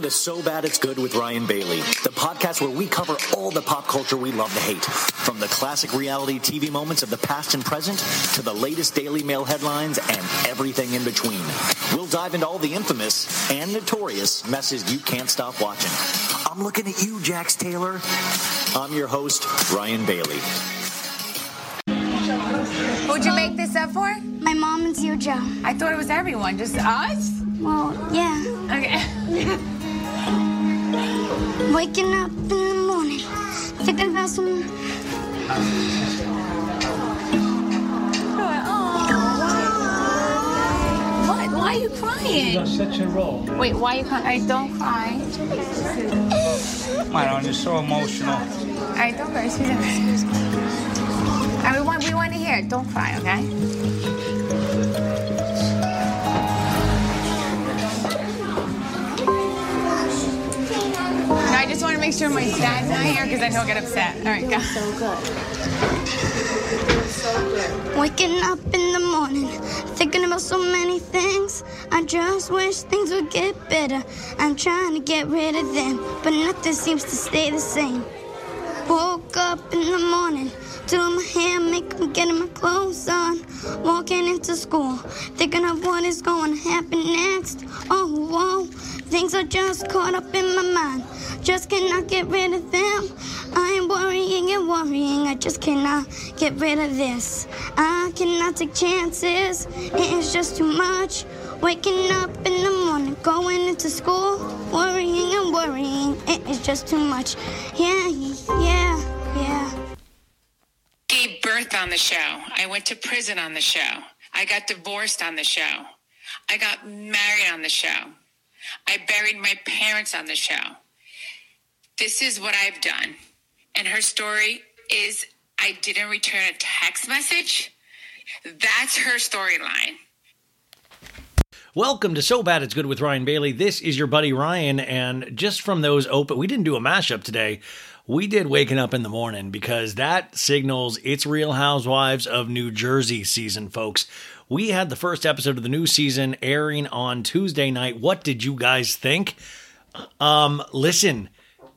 Welcome to So Bad It's Good with Ryan Bailey, the podcast where we cover all the pop culture we love to hate. From the classic reality TV moments of the past and present to the latest Daily Mail headlines and everything in between. We'll dive into all the infamous and notorious messes you can't stop watching. I'm looking at you, Jax Taylor. I'm your host, Ryan Bailey. Who'd you make this up for? My mom and Joe. I thought it was everyone, just us? Well, yeah. Okay. Waking up in the morning, thinking about some. What? Why are you crying? You're such a role. Wait, why are you crying? I don't cry. Myron, you're so emotional. I don't cry. Excuse me. Excuse me. And we want, we want to hear it. Don't cry, okay? I just want to make sure my dad's not here because then he'll get upset. All right, go. So good. Waking up in the morning, thinking about so many things. I just wish things would get better. I'm trying to get rid of them, but nothing seems to stay the same. Woke up in the morning, doing my hair, makeup, getting my clothes on. Walking into school, thinking of what is going to happen next. Oh, whoa, things are just caught up in my mind. Just cannot get rid of them. I am worrying and worrying. I just cannot get rid of this. I cannot take chances. It is just too much. Waking up in the morning, going into school, worrying and worrying. It is just too much. Yeah, yeah, yeah. Gave birth on the show. I went to prison on the show. I got divorced on the show. I got married on the show. I buried my parents on the show. This is what I've done. And her story is I didn't return a text message. That's her storyline. Welcome to So Bad It's Good with Ryan Bailey. This is your buddy Ryan, and just from those open, we didn't do a mashup today. We did Waking Up in the Morning because that signals it's Real Housewives of New Jersey season, folks. We had the first episode of the new season airing on Tuesday night. What did you guys think? Um, listen,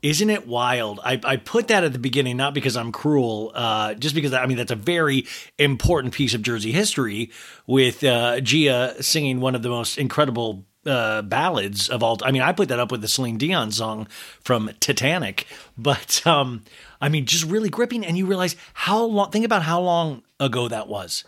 isn't it wild? I, I put that at the beginning, not because I'm cruel, uh, just because I mean that's a very important piece of Jersey history with uh, Gia singing one of the most incredible uh, ballads of all. I mean, I put that up with the Celine Dion song from Titanic, but um, I mean, just really gripping. And you realize how long. Think about how long ago that was.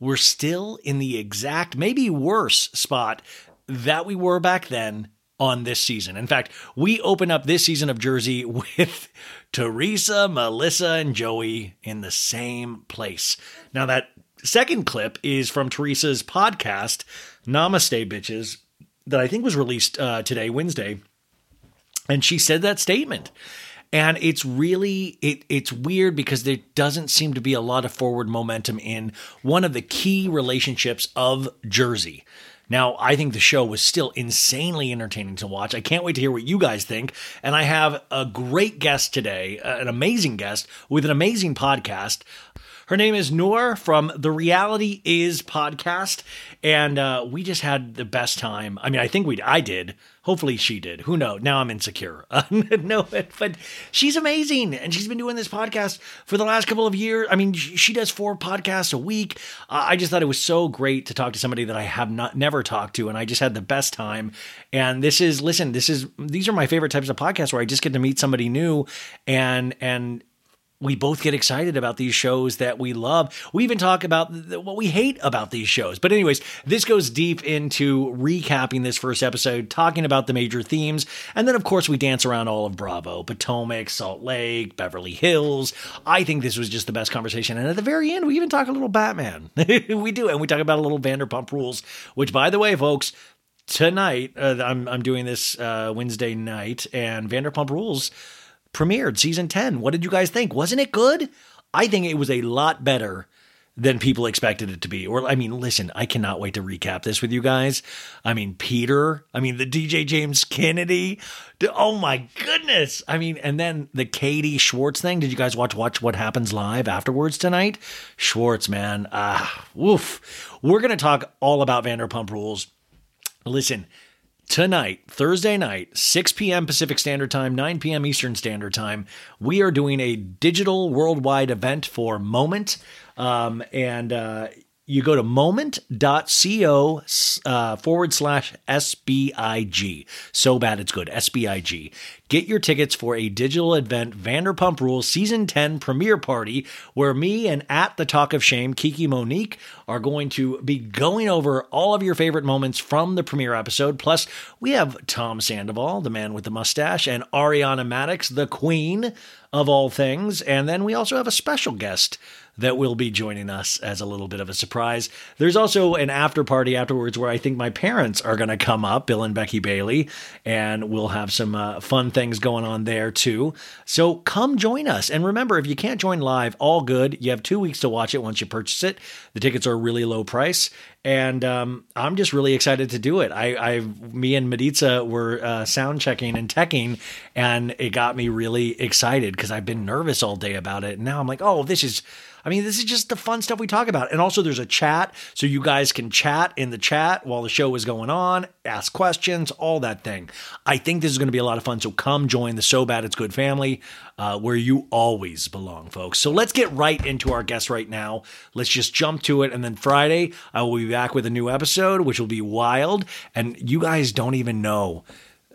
We're still in the exact, maybe worse spot that we were back then on this season. In fact, we open up this season of Jersey with Teresa, Melissa, and Joey in the same place. Now, that second clip is from Teresa's podcast, Namaste Bitches, that I think was released uh, today, Wednesday. And she said that statement. And it's really it it's weird because there doesn't seem to be a lot of forward momentum in one of the key relationships of Jersey. Now, I think the show was still insanely entertaining to watch. I can't wait to hear what you guys think. And I have a great guest today, uh, an amazing guest with an amazing podcast. Her name is Noor from the Reality Is podcast, and uh, we just had the best time. I mean, I think we, I did. Hopefully, she did. Who knows? Now I'm insecure. No, but, but she's amazing, and she's been doing this podcast for the last couple of years. I mean, she does four podcasts a week. Uh, I just thought it was so great to talk to somebody that I have not never talked to, and I just had the best time. And this is, listen, this is these are my favorite types of podcasts where I just get to meet somebody new, and and we both get excited about these shows that we love. We even talk about what we hate about these shows. But, anyways, this goes deep into recapping this first episode, talking about the major themes. And then, of course, we dance around all of Bravo, Potomac, Salt Lake, Beverly Hills. I think this was just the best conversation. And at the very end, we even talk a little Batman. we do. And we talk about a little Vanderpump Rules, which, by the way, folks, tonight, uh, I'm, I'm doing this uh, Wednesday night, and Vanderpump Rules premiered season 10. What did you guys think? Wasn't it good? I think it was a lot better than people expected it to be. Or, I mean, listen, I cannot wait to recap this with you guys. I mean, Peter, I mean, the DJ James Kennedy. Oh my goodness. I mean, and then the Katie Schwartz thing. Did you guys watch Watch What Happens Live afterwards tonight? Schwartz, man. Ah, woof. We're going to talk all about Vanderpump Rules. Listen, tonight, Thursday night, 6 p.m. Pacific Standard Time, 9 p.m. Eastern Standard Time, we are doing a digital worldwide event for Moment. Um, and uh, you go to moment.co uh, forward slash SBIG. So bad it's good. SBIG. Get your tickets for a digital event, Vanderpump Rules Season 10 premiere party, where me and at the Talk of Shame, Kiki Monique, are going to be going over all of your favorite moments from the premiere episode. Plus, we have Tom Sandoval, the man with the mustache, and Ariana Madix, the queen of all things. And then we also have a special guest that will be joining us as a little bit of a surprise. There's also an after party afterwards where I think my parents are going to come up, Bill and Becky Bailey, and we'll have some uh, fun things going on there too. So come join us. And remember, if you can't join live, all good. You have two weeks to watch it once you purchase it. The tickets are a really low price and um, I'm just really excited to do it. I, I me and Maritza were uh, sound checking and teching, and it got me really excited because I've been nervous all day about it. And now I'm like, oh, this is I mean, this is just the fun stuff we talk about. And also, there's a chat, so you guys can chat in the chat while the show is going on, ask questions, all that thing. I think this is going to be a lot of fun. So come join the So Bad It's Good family, uh, where you always belong, folks. So let's get right into our guest right now. Let's just jump to it. And then Friday, I will be back with a new episode, which will be wild. And you guys don't even know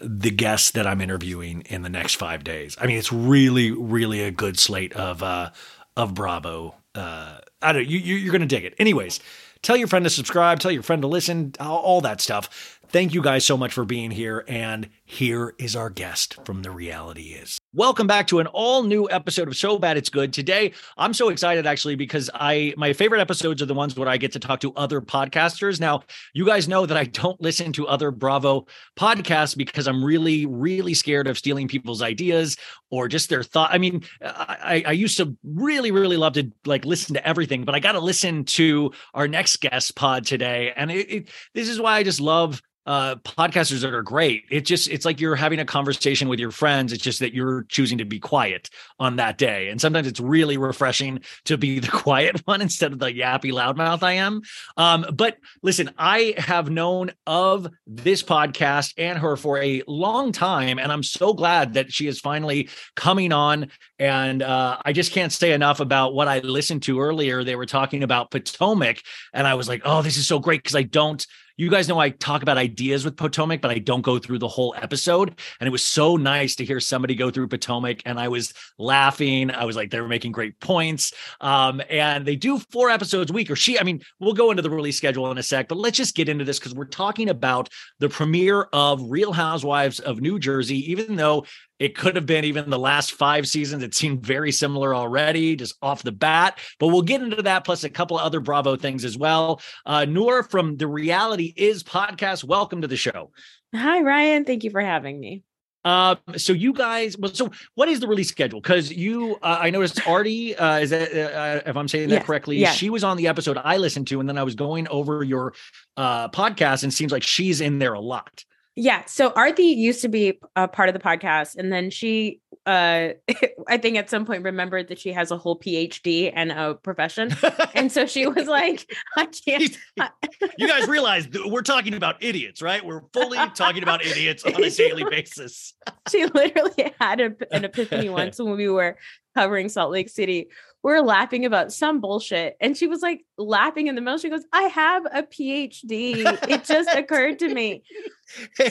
the guests that I'm interviewing in the next five days. I mean, it's really, really a good slate of uh, of Bravo uh, I don't. You, you're going to dig it. Anyways, tell your friend to subscribe. Tell your friend to listen. All that stuff. Thank you guys so much for being here. And here is our guest from The Reality Is. Welcome back to an all new episode of So Bad It's Good. Today, I'm so excited actually because I my favorite episodes are the ones where I get to talk to other podcasters. Now, you guys know that I don't listen to other Bravo podcasts because I'm really, really scared of stealing people's ideas or just their thought. I mean, I, I used to really, really love to like listen to everything, but I got to listen to our next guest pod today. And it, it, this is why I just love uh, podcasters that are great. It just it's like you're having a conversation with your friends. It's just that you're choosing to be quiet on that day, and sometimes it's really refreshing to be the quiet one instead of the yappy loudmouth I am. Um, but listen, I have known of this podcast and her for a long time, and I'm so glad that she is finally coming on. And uh, I just can't say enough about what I listened to earlier. They were talking about Potomac, and I was like, oh, this is so great because I don't you guys know I talk about ideas with Potomac, but I don't go through the whole episode. And it was so nice to hear somebody go through Potomac. And I was laughing. I was like, they were making great points. Um, and they do four episodes a week, or she, I mean, we'll go into the release schedule in a sec, but let's just get into this because we're talking about the premiere of Real Housewives of New Jersey, even though it could have been even the last five seasons. It seemed very similar already, just off the bat. But we'll get into that, plus a couple of other Bravo things as well. Uh, Noor from the Reality Is podcast, welcome to the show. Hi, Ryan. Thank you for having me. Um, so you guys, well, so what is the release schedule? Because you, uh, I noticed Arthi, uh, is that uh, if I'm saying that Yes, correctly, yeah. she was on the episode I listened to, and then I was going over your uh podcast, and it seems like she's in there a lot. Yeah. So Arthi used to be a part of the podcast, and then she, uh, I think at some point remembered that she has a whole PhD and a profession, and so she was like, "I can't." you guys realize we're talking about idiots, right? We're fully talking about idiots on a daily basis. she literally had a, an epiphany once when we were covering Salt Lake City. We were laughing about some bullshit, and she was like laughing in the middle. She goes, "I have a PhD. It just occurred to me."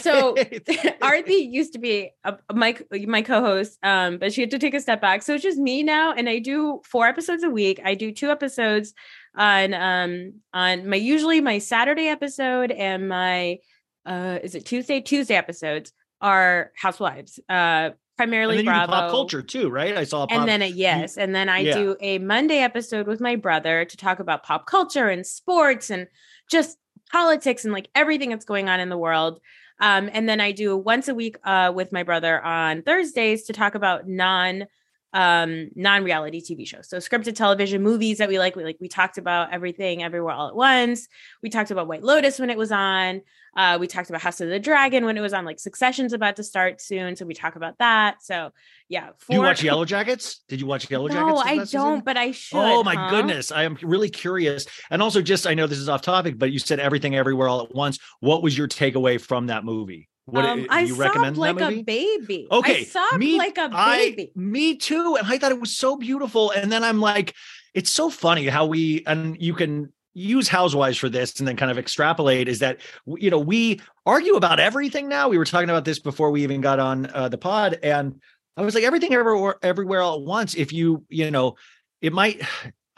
So Arthi used to be a, my my co-host, um, but she had to take a step back. So it's just me now, and I do four episodes a week. I do two episodes on um on my usually my Saturday episode and my uh is it Tuesday Tuesday episodes are housewives. Uh primarily and then you do Bravo pop culture too, right? I saw. A pop, and then a yes and then i yeah. do a monday episode with my brother to talk about pop culture and sports and just politics and like everything that's going on in the world um, and then i do once a week uh, with my brother on thursdays to talk about non um non-reality tv shows so scripted television movies that we like we like we talked about everything everywhere all at once we talked about white lotus when it was on uh we talked about house of the dragon when it was on like succession's about to start soon so we talk about that so yeah Do you watch Yellow Jackets? Did you watch Yellow Jackets? no, I don't, season? but I should. Oh my huh? goodness. I am really curious. And also just I know this is off topic, but you said everything everywhere all at once. What was your takeaway from that movie? What um, I you recommend sobbed like a baby. Okay, I sobbed me- like a baby. me too. And I thought it was so beautiful. And then I'm like, it's so funny how we and you can use housewives for this and then kind of extrapolate is that you know we argue about everything now we were talking about this before we even got on uh, the pod and i was like everything everywhere everywhere all at once if you you know it might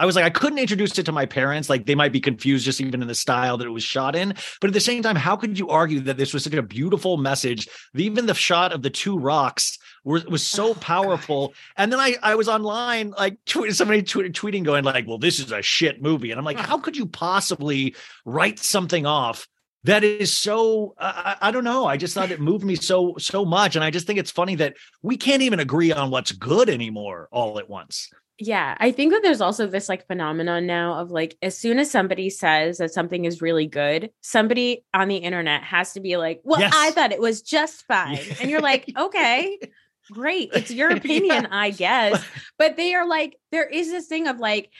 I was like, I couldn't introduce it to my parents. Like they might be confused just even in the style that it was shot in. But at the same time, how could you argue that this was such a beautiful message? Even the shot of the two rocks were, was so oh, powerful. And then I, I was online, like tweet, somebody tweet, tweeting, going like, well, this is a shit movie. And I'm like, how could you possibly write something off that is so I, I don't know i just thought it moved me so so much and i just think it's funny that we can't even agree on what's good anymore all at once Yeah, I think that there's also this like phenomenon now of like as soon as somebody says that something is really good, somebody on the internet has to be like, "Well, Yes. I thought it was just fine." And you're like, "Okay, great. It's your opinion, I guess." But they are like there is this thing of like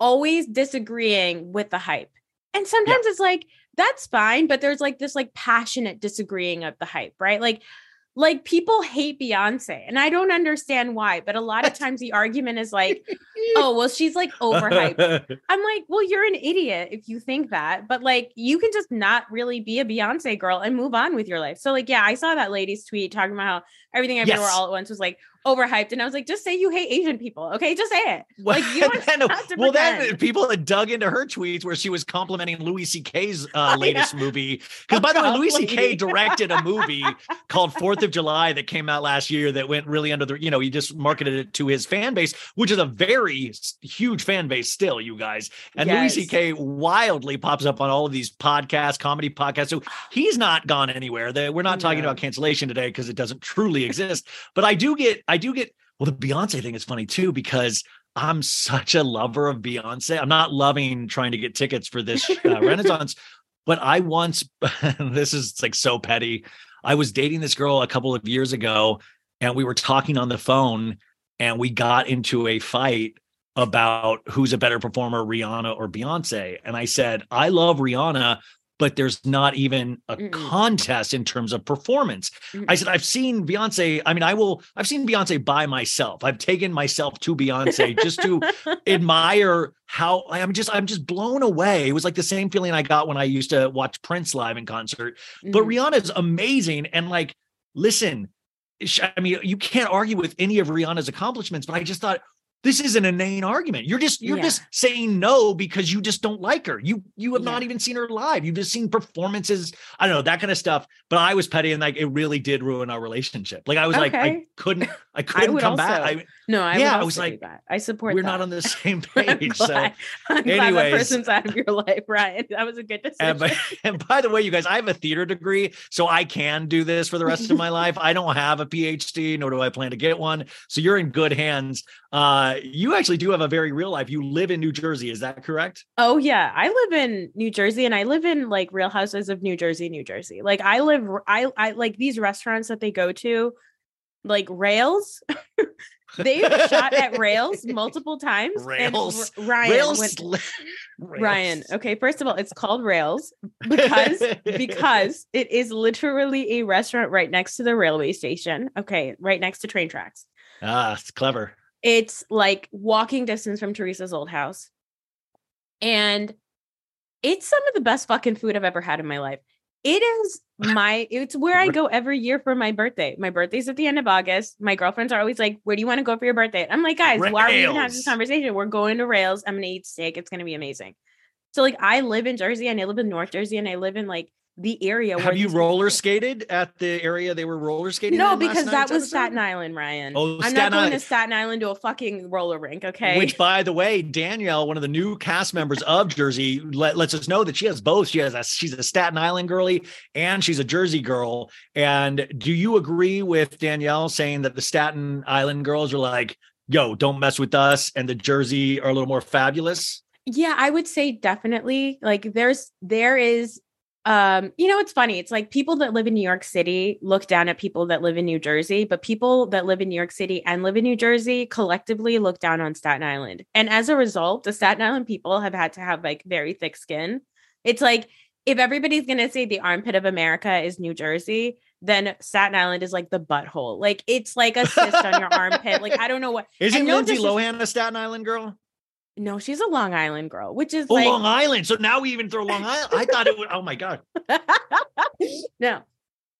always disagreeing with the hype. And sometimes it's like that's fine, but there's like this like passionate disagreeing of the hype, right? Like like people hate Beyonce and I don't understand why, but a lot of times the argument is like, oh, well, she's like overhyped. I'm like, well, you're an idiot if you think that, but like you can just not really be a Beyonce girl and move on with your life. So, like, yeah, I saw that lady's tweet talking about how everything everywhere Yes. all at once was like overhyped. And I was like, just say you hate Asian people. Okay, just say it. Like you don't then- have to well, then people had dug into her tweets where she was complimenting Louis C.K.'s uh, latest movie. Because by the way, Louis C.K. Directed a movie called Fourth of July that came out last year that went really under the, you know, he just marketed it to his fan base, which is a very huge fan base still, you guys. And Louis C.K. wildly pops up on all of these podcasts, comedy podcasts. So he's not gone anywhere. We're not talking No. about cancellation today because it doesn't truly exist. But I do get, I do get. Well, the Beyonce thing is funny too because I'm such a lover of Beyonce. I'm not loving trying to get tickets for this uh, Renaissance, but I once, this is like so petty. I was dating this girl a couple of years ago and we were talking on the phone and we got into a fight about who's a better performer, Rihanna or Beyonce. And I said, I love Rihanna, but there's not even a Mm-mm. contest in terms of performance. I said, I've seen Beyonce. I mean, I will, I've seen Beyonce by myself. I've taken myself to Beyonce just to admire how I'm just, I'm just blown away. It was like the same feeling I got when I used to watch Prince live in concert. But Mhm. Rihanna's amazing. And like, listen, I mean, you can't argue with any of Rihanna's accomplishments, but I just thought, this is an inane argument. You're just you're Yeah. just saying no because you just don't like her. You you have not even seen her live. You've just seen performances. I don't know that kind of stuff. But I was petty and like it really did ruin our relationship. Like I was like I couldn't I couldn't would come back. I, No, I Yeah, I was also like, that. I support. we're that. not on the same I'm page. so glad, I'm glad that anyways. person's out of your life, Ryan. That was a good decision. And by, and by the way, you guys, I have a theater degree, so I can do this for the rest of my life. I don't have a PhD, nor do I plan to get one. So you're in good hands. Uh, you actually do have a very real life. You live in New Jersey, is that correct? Oh yeah, I live in New Jersey and I live in like Real Houses of New Jersey, New Jersey. Like I live I I like these restaurants that they go to like Rails. They've shot at Rails multiple times. Rails. R- Ryan Rails when- sli- Ryan, okay, first of all, it's called Rails because because it is literally a restaurant right next to the railway station. Okay, right next to train tracks. Ah, it's clever. It's like walking distance from Teresa's old house. And it's some of the best fucking food I've ever had in my life. It is my it's where I go every year for my birthday. My birthday's at the end of August. My girlfriends are always like, Where do you want to go for your birthday? I'm like, guys, why are we even having this conversation? We're going to Rails. I'm gonna eat steak. It's gonna be amazing. So like I live in Jersey and I live in North Jersey and I live in like the area where Have you roller skated at the area they were roller skating? No, because that was? Staten Island, Ryan. Oh, I'm Staten not going Island. to Staten Island to a fucking roller rink, okay? Which, by the way, Danielle, one of the new cast members of Jersey, let, lets us know that she has both. She has a she's a Staten Island girly and she's a Jersey girl. And do you agree with Danielle saying that the Staten Island girls are like, "Yo, don't mess with us," and the Jersey are a little more fabulous? Yeah, I would say definitely. Like there's there is um you know it's funny. It's like people that live in New York City look down at people that live in New Jersey, but people that live in New York City and live in New Jersey collectively look down on Staten Island. And as a result, the Staten Island people have had to have like very thick skin. It's like if everybody's going to say the armpit of America is New Jersey, then Staten Island is like the butthole. Like it's like a cyst on your armpit. Like I don't know what. Isn't no Lindsay Lohan a Staten Island girl? No, she's a Long Island girl, which is Oh, like Long Island. So now we even throw Long Island. I thought it would. Oh my god. no.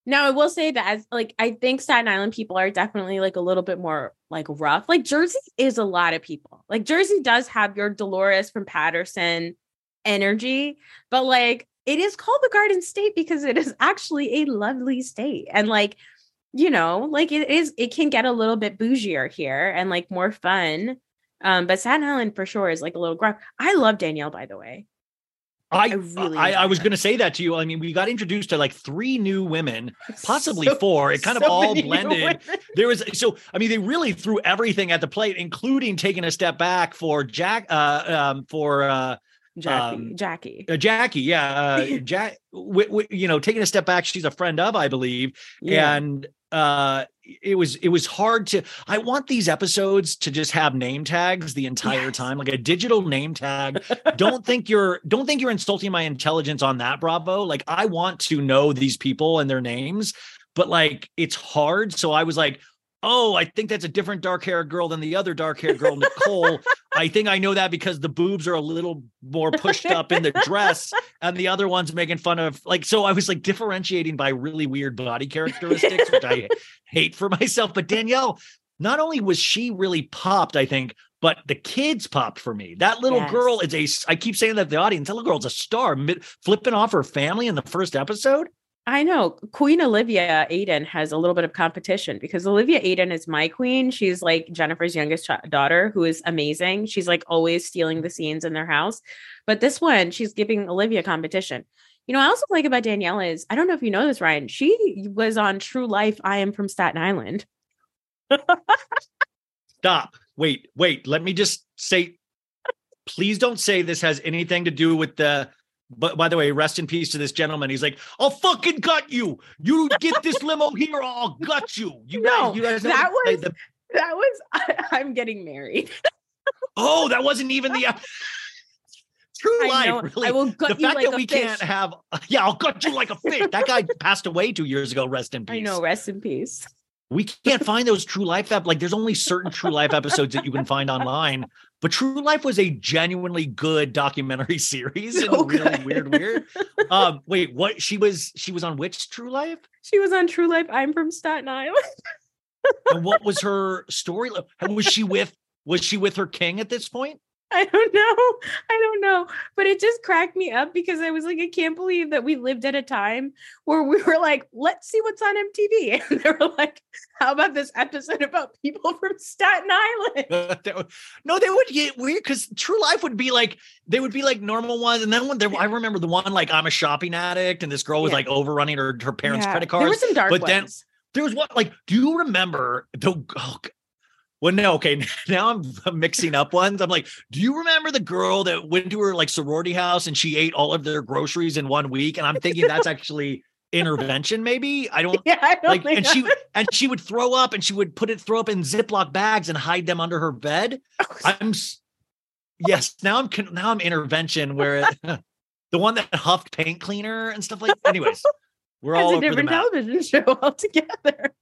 Now I will say that as like I think Staten Island people are definitely like a little bit more like rough. Like Jersey is a lot of people. Like Jersey does have your Dolores from Paterson energy, but like it is called the Garden State because it is actually a lovely state. And like, you know, like it is it can get a little bit bougier here and like more fun. Um, but Staten Island for sure is like a little gruff. I love Danielle, by the way. I I really I, I was going to say that to you. I mean, we got introduced to like three new women, possibly So- four. It kind of all blended. There was so I mean, they really threw everything at the plate, including taking a step back for Jack, uh, um, for uh, Jackie, Um, Jackie. uh, Jackie. Yeah, uh, Jack. W- w- you know, taking a step back. She's a friend of, I believe, Yeah. and uh it was it was hard to i want these episodes to just have name tags the entire Yes. time like a digital name tag. Don't think you're don't think you're insulting my intelligence on that bravo. Like i want to know these people and their names but like it's hard. So i was like oh i think that's a different dark haired girl than the other dark haired girl nicole. I think i know that because the boobs are a little more pushed up in the dress and the other one's making fun of like so i was like differentiating by really weird body characteristics which i hate for myself. But danielle not only was she really popped i think but the kids popped for me. That little Yes. girl is a i keep saying that to the audience that little girl's a star. Mid, flipping off her family in the first episode I know Queen Olivia Aydin has a little bit of competition because Olivia Aydin is my queen. She's like Jennifer's youngest daughter, who is amazing. She's like always stealing the scenes in their house. But this one, she's giving Olivia competition. You know, I also like about Danielle is I don't know if you know this, Ryan. She was on True Life. I am from Staten Island. stop wait wait let me just say please don't say this has anything to do with the but by the way rest in peace to this gentleman he's like i'll fucking gut you you get this limo here i'll gut you you No, guys you guys know that was- the- That was I, am getting married. oh that wasn't even the true I life know. really I will gut you. the you fact like that we fish. can't have yeah i'll gut you like a fish that guy passed away two years ago rest in peace I know. Rest in peace. we can't find those true life ep- like there's only certain true life episodes that you can find online but true life was a genuinely good documentary series and So really weird weird um wait what she was she was on which true life She was on True Life. I'm from Staten Island. and what was her story was she with was she with her king at this point I don't know. I don't know. But it just cracked me up because I was like, I can't believe that we lived at a time where we were like, let's see what's on MTV. And they were like, how about this episode about people from Staten Island? no, they would get weird because True Life would be like, they would be like normal ones. And then when there, I remember the one like, I'm a shopping addict, and this girl was Yeah. like overrunning her, her parents' Yeah. credit There were some dark but ones. then there was one like do you remember the oh, well no okay now i'm mixing up ones. I'm like do you remember the girl that went to her like sorority house and she ate all of their groceries in one week? And i'm thinking that's actually intervention maybe? I don't yeah, I don't like and she and she would throw up and she would put it throw up in ziploc bags and hide them under her bed. I'm yes now i'm now i'm intervention where the one that huffed paint cleaner and stuff like anyways we're all a different television show altogether.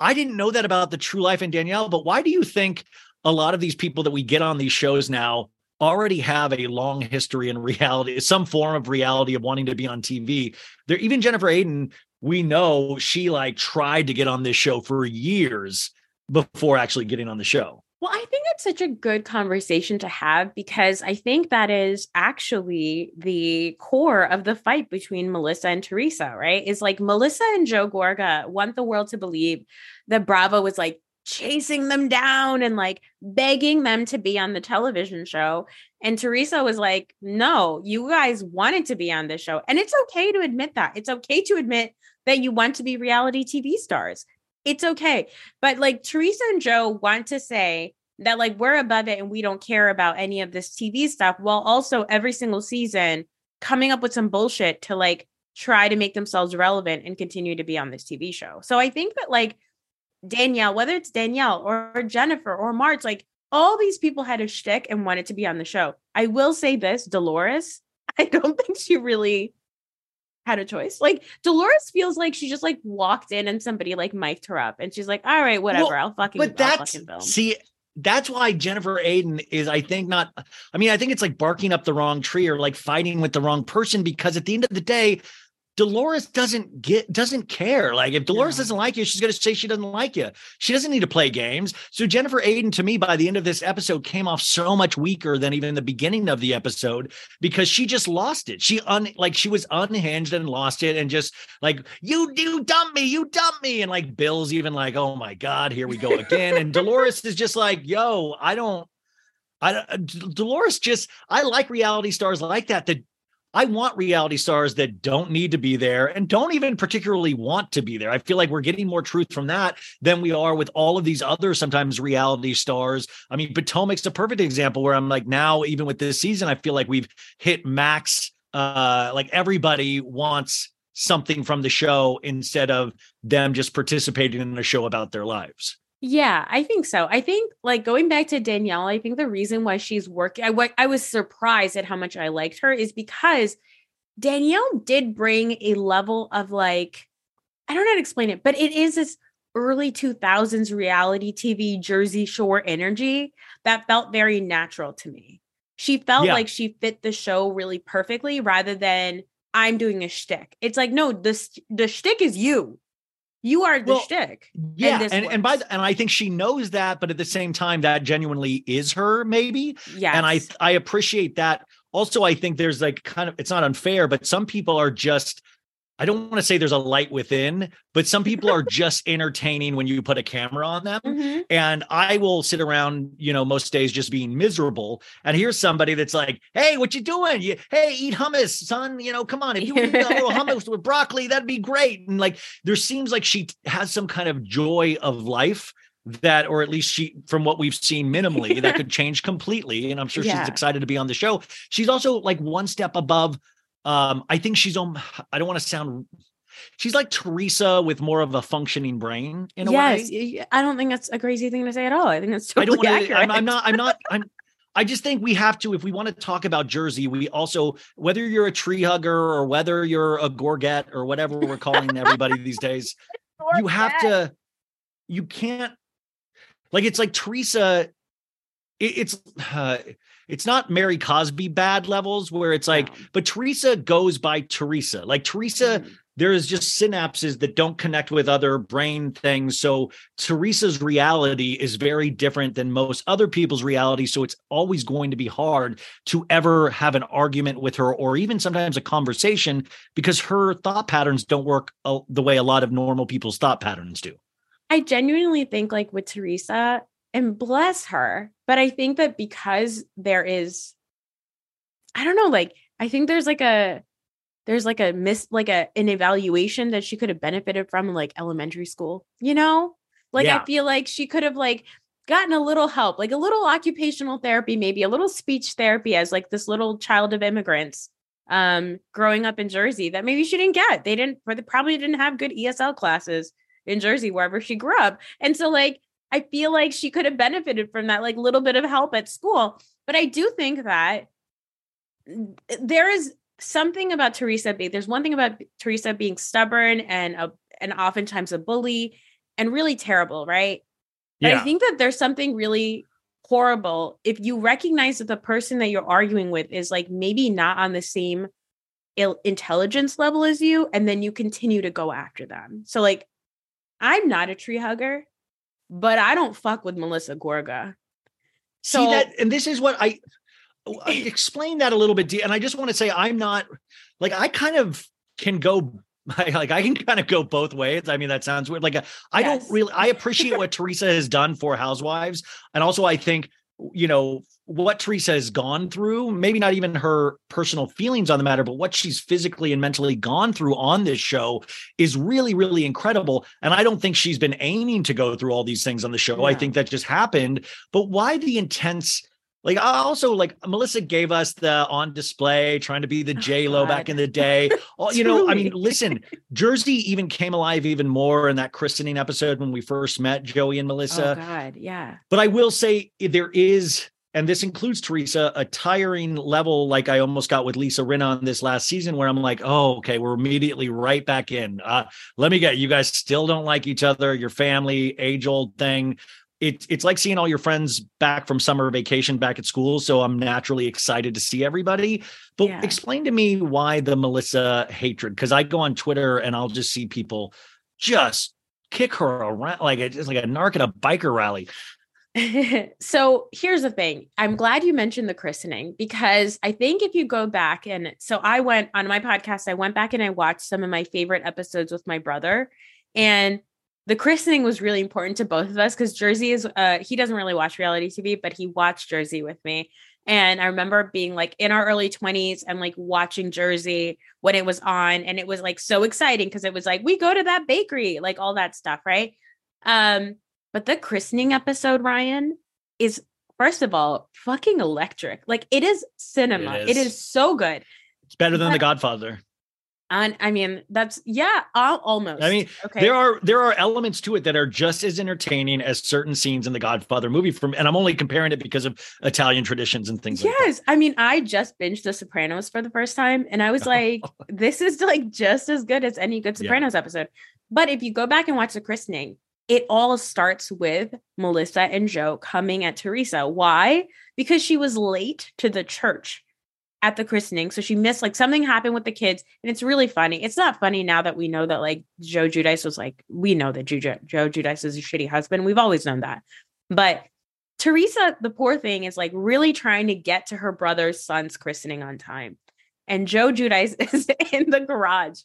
I didn't know that about the True Life and Danielle, but why do you think a lot of these people that we get on these shows now already have a long history in reality, some form of reality of wanting to be on TV? There, even Jennifer Aydin, we know she like tried to get on this show for years before actually getting on the show. Well, I think it's such a good conversation to have because I think that is actually the core of the fight between Melissa and Teresa, right? Is like Melissa and Joe Gorga want the world to believe that Bravo was like chasing them down and like begging them to be on the television show. And Teresa was like, no, you guys wanted to be on this show. And it's okay to admit that. It's okay to admit that you want to be reality TV stars. It's okay. But like Teresa and Joe want to say that like we're above it and we don't care about any of this TV stuff while also every single season coming up with some bullshit to like try to make themselves relevant and continue to be on this TV show. So I think that like Danielle, whether it's Danielle or Jennifer or Marge, like all these people had a shtick and wanted to be on the show. I will say this, Dolores, I don't think she really had a choice. Like Dolores feels like she just like walked in and somebody like mic'd her up and she's like, all right, whatever, I'll fucking, But that's fucking film. see, that's why Jennifer Aydin is, I think, not. I mean, I think it's like barking up the wrong tree or like fighting with the wrong person because at the end of the day, Dolores doesn't get doesn't care. Like if Dolores doesn't like you, she's going to say she doesn't like you. She doesn't need to play games. So Jennifer Aydin, to me, by the end of this episode, came off so much weaker than even the beginning of the episode because she just lost it. She un like she was unhinged and lost it, and just like you you dump me, you dump me, and like Bill's even like, oh my god, here we go again. and Dolores is just like, yo, I don't. I uh, Dolores just I like reality stars like that that I want reality stars that don't need to be there and don't even particularly want to be there. I feel like we're getting more truth from that than we are with all of these other sometimes reality stars. I mean, Potomac's a perfect example where I'm like now, even with this season, I feel like we've hit max. Uh, like everybody wants something from the show instead of them just participating in a show about their lives. Yeah, I think so. I think like going back to Danielle, I think the reason why she's working, I, I was surprised at how much I liked her is because Danielle did bring a level of like, I don't know how to explain it, but it is this early 2000s reality TV Jersey Shore energy that felt very natural to me. She felt Yeah. like she fit the show really perfectly rather than I'm doing a shtick. It's like, no, the, st- the shtick is you. You are the Well, shtick. Yeah, this and, and by the, and I think she knows that, but at the same time, that genuinely is her, maybe. Yeah, and I I appreciate that. Also, I think there's like kind of it's not unfair, but some people are just. I don't want to say there's a light within, but some people are just entertaining when you put a camera on them. Mm-hmm. And I will sit around, you know, most days just being miserable. And here's somebody that's like, "Hey, what you doing? You, hey, eat hummus, son. You know, come on. If you eat a little hummus with broccoli, that'd be great." And like, there seems like she has some kind of joy of life that, or at least she, from what we've seen minimally, that could change completely. And I'm sure Yeah. she's excited to be on the show. She's also like one step above. Um, I think she's on. I don't want to sound. She's like Teresa with more of a functioning brain in a way. yes, y- I don't think that's a crazy thing to say at all. I think that's I totally don't want to. accurate. I'm, I'm not. I'm not. I'm. I just think we have to, if we want to talk about Jersey, we also, whether you're a tree hugger or whether you're a gorget or whatever we're calling everybody these days, you have to. You can't. Like it's like Teresa. It, it's. Uh, it's not Mary Cosby bad levels where it's like, but Teresa goes by Teresa. Like Teresa mm-hmm. there is just synapses that don't connect with other brain things. So Teresa's reality is very different than most other people's reality. So it's always going to be hard to ever have an argument with her or even sometimes a conversation because her thought patterns don't work the way a lot of normal people's thought patterns do. I genuinely think, like with Teresa, and bless her, but I think that because there is, I don't know, like, I think there's like a, there's like a miss like a an evaluation that she could have benefited from like elementary school you know? Like yeah. i feel like she could have like gotten a little help like a little occupational therapy maybe a little speech therapy as like this little child of immigrants um growing up in jersey that maybe she didn't get. They didn't they probably didn't have good esl classes in jersey wherever she grew up. And so like i feel like she could have benefited from that like little bit of help at school but i do think that mm, there is something about Teresa being there's one thing about Teresa being stubborn and a and oftentimes a bully and really terrible, right? But. I think that there's something really horrible if you recognize that the person that you're arguing with is like maybe not on the same Ill- intelligence level as you and then you continue to go after them. So like I'm not a tree hugger, but I don't fuck with Melissa Gorga. So, See that and this is what I oh, uh, explain that a little bit. And I just want to say, I'm not like, I kind of can go like I can kind of go both ways. I mean, that sounds weird. Like uh, I yes. don't really I appreciate what Teresa has done for housewives. And also I think, you know, what Teresa has gone through, maybe not even her personal feelings on the matter, but what she's physically and mentally gone through on this show is really, really incredible. And I don't think she's been aiming to go through all these things on the show. Yeah. I think that just happened. But why the intense like I also like Melissa gave us the on display trying to be the oh, J Lo back in the day. All, you know, I mean, listen, Jersey even came alive even more in that christening episode when we first met Joey and Melissa. Oh God, yeah. But I will say there is, and this includes Teresa, a tiring level like I almost got with Lisa Rinna on this last season, where I'm like, oh, okay, we're immediately right back in. Uh, let me get you guys still don't like each other, your family, age old thing it's it's like seeing all your friends back from summer vacation back at school. So I'm naturally excited to see everybody. But yeah. explain to me why the Melissa hatred, because I go on Twitter and I'll just see people just kick her around like it's like a narc at a biker rally. so here's the thing. I'm glad you mentioned the christening because I think if you go back and so I went on my podcast, I went back and I watched some of my favorite episodes with my brother. And the christening was really important to both of us because Jersey is uh he doesn't really watch reality TV, but he watched Jersey with me. And I remember being like in our early 20s and like watching Jersey when it was on. And it was like so exciting because it was like, we go to that bakery, like all that stuff, right? Um, but the christening episode, Ryan, is first of all fucking electric. Like it is cinema. It is, it is so good. It's better than but, The Godfather. And I mean, that's yeah, I'll almost. I mean, okay. there are there are elements to it that are just as entertaining as certain scenes in the Godfather movie. From and I'm only comparing it because of Italian traditions and things. Yes, like I mean, I just binged The Sopranos for the first time, and I was like, this is like just as good as any good Sopranos yeah. episode. But if you go back and watch the christening, it all starts with Melissa and Joe coming at Teresa. Why? Because she was late to the church at the christening. So she missed like something happened with the kids. And it's really funny. It's not funny now that we know that like Joe Giudice was like, we know that Joe, Joe Giudice is a shitty husband. We've always known that. But Teresa, the poor thing, is like really trying to get to her brother's son's christening on time. And Joe Giudice is in the garage,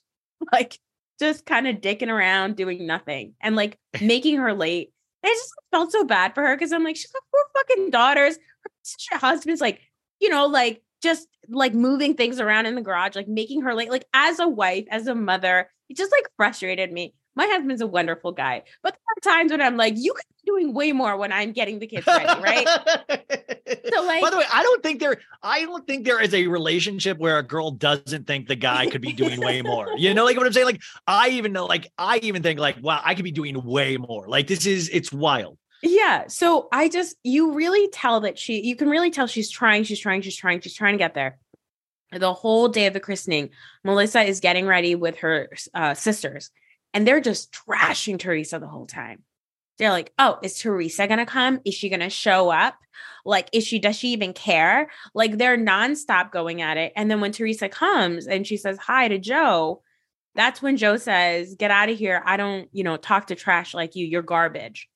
like just kind of dicking around, doing nothing and like making her late. And I just felt so bad for her because I'm like, she's got four fucking daughters. Her husband's like, you know, like just like moving things around in the garage, like making her late. Like as a wife, as a mother, it just like frustrated me. My husband's a wonderful guy, but there are times when I'm like, you could be doing way more when I'm getting the kids ready, right? so like, by the way, I don't think there, I don't think there is a relationship where a girl doesn't think the guy could be doing way more. You know, like what I'm saying. Like I even know, like I even think, like, wow, I could be doing way more. Like this is, it's wild. Yeah. So I just, you really tell that she, you can really tell she's trying, she's trying, she's trying, she's trying to get there. The whole day of the christening, Melissa is getting ready with her uh, sisters, and they're just trashing Teresa the whole time. They're like, oh, is Teresa going to come? Is she going to show up? Like, is she, does she even care? Like, they're nonstop going at it. And then when Teresa comes and she says hi to Joe, that's when Joe says, "Get out of here! I don't, you know, talk to trash like you. You're garbage."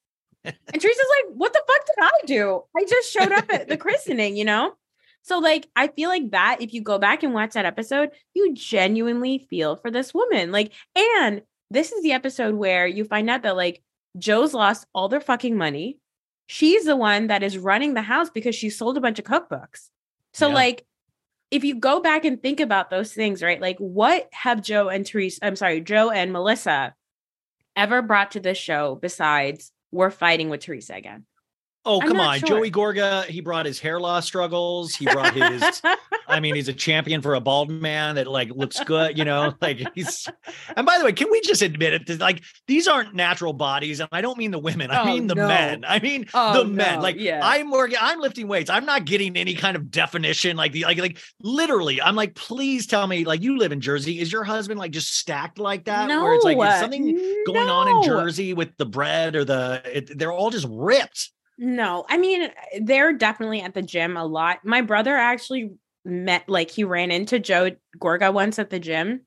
And Teresa's like, "What the fuck did I do? I just showed up at the christening, you know." So like I feel like that if you go back and watch that episode, you genuinely feel for this woman. Like and this is the episode where you find out that like Joe's lost all their fucking money. She's the one that is running the house because she sold a bunch of cookbooks. So Yeah. like if you go back and think about those things, right? Like what have Joe and Teresa, I'm sorry, Joe and Melissa ever brought to this show besides we're fighting with Teresa again? Oh, I'm come on. sure. Joey Gorga, he brought his hair loss struggles. He brought his, I mean, he's a champion for a bald man that like looks good, you know, like he's, and by the way, can we just admit it? that, Like these aren't natural bodies. And I don't mean the women, I Oh, mean the no. men. I mean Oh, the men. no, Like yeah. I'm working, I'm lifting weights. I'm not getting any kind of definition. Like the, like, like literally, I'm like, please tell me, like you live in Jersey. Is your husband like just stacked like that? Where it's like, is something going on in. Jersey with the bread or the, it, they're all just ripped. No, I mean, they're definitely at the gym a lot. My brother actually met, like, he ran into Joe Gorga once at the gym.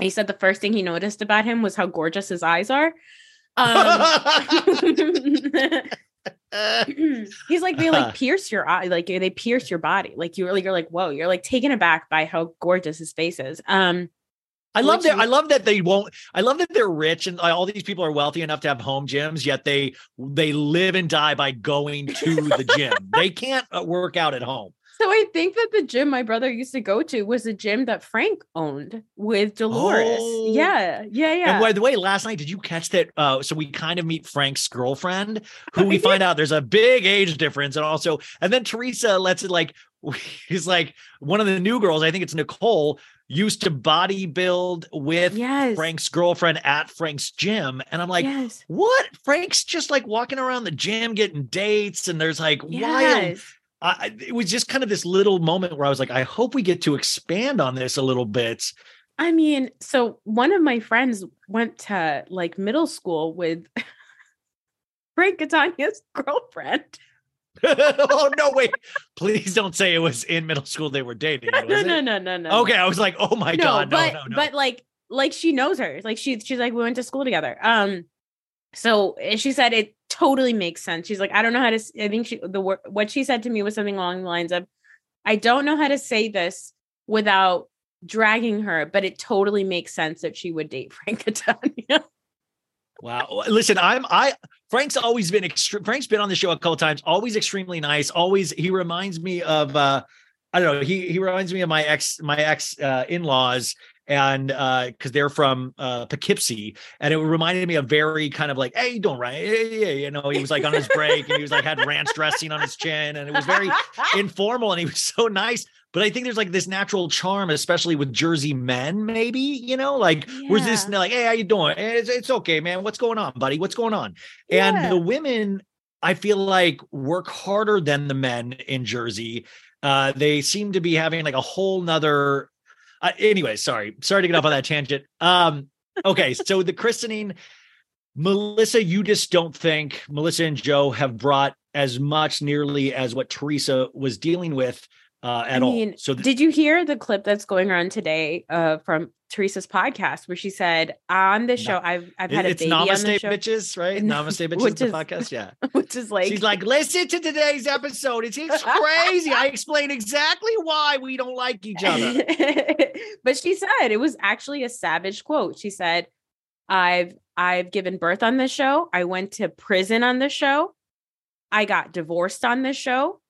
He said the first thing he noticed about him was how gorgeous his eyes are. Um, he's like, they like pierce your eye, like they pierce your body. Like you're like, you're like, whoa, you're like taken aback by how gorgeous his face is. Um, I love that. I love that they won't. I love that they're rich and all these people are wealthy enough to have home gyms. Yet they they live and die by going to the gym. they can't uh, work out at home. so I think that the gym my brother used to go to was a gym that Frank owned with Dolores. Oh. Yeah, yeah, yeah. And by the way, last night did you catch that? Uh, so we kind of meet Frank's girlfriend, who we find out there's a big age difference, and also, and then Teresa lets it like he's like one of the new girls. I think it's Nicole. Used to bodybuild with Yes. Frank's girlfriend at Frank's gym, and I'm like, yes. what? Frank's just like walking around the gym getting dates, and there's like. Yes. I, I- it was just kind of this little moment where I was like, I hope we get to expand on this a little bit. I mean, so one of my friends went to like middle school with Frank Catania's girlfriend. oh no, wait! Please don't say it was in middle school they were dating. No, was no, no, no, no. Okay, I was like, oh my no, god, no, but no, no. but like like she knows her. Like she she's like we went to school together. Um, so she said it totally makes sense. She's like I don't know how to. I think she the word what she said to me was something along the lines of, I don't know how to say this without dragging her, but it totally makes sense that she would date Frank Catania. Wow. Listen, I'm I Frank's always been extreme. Frank's been on the show a couple times, always extremely nice. Always he reminds me of uh I don't know, he he reminds me of my ex my ex uh in-laws and uh because they're from uh Poughkeepsie and it reminded me of very kind of like hey don't write, yeah, yeah, yeah, you know he was like on his break and he was like had ranch dressing on his chin and it was very informal and he was so nice but I think there's like this natural charm, especially with Jersey men, maybe, you know, like where's this like, hey, how you doing? "Eh, It's, it's okay, man. What's going on, buddy? What's going on? And Yeah. the women, I feel like work harder than the men in Jersey. Uh, they seem to be having like a whole nother uh, anyway, sorry. Sorry to get off on that tangent. Um, okay, so the christening, Melissa, you just don't think Melissa and Joe have brought as much nearly as what Teresa was dealing with uh, at I all. mean, So th- did you hear the clip that's going around today uh, from Teresa's podcast where she said on the show I've I've had a it's baby on the show, bitches, right? No, Namaste bitches, which the is- podcast. Yeah. which is like She's like, listen to today's episode. It's, it's crazy. I explain exactly why we don't like each other. but she said it was actually a savage quote. She said, "I've I've given birth on this show. I went to prison on this show. I got divorced on this show.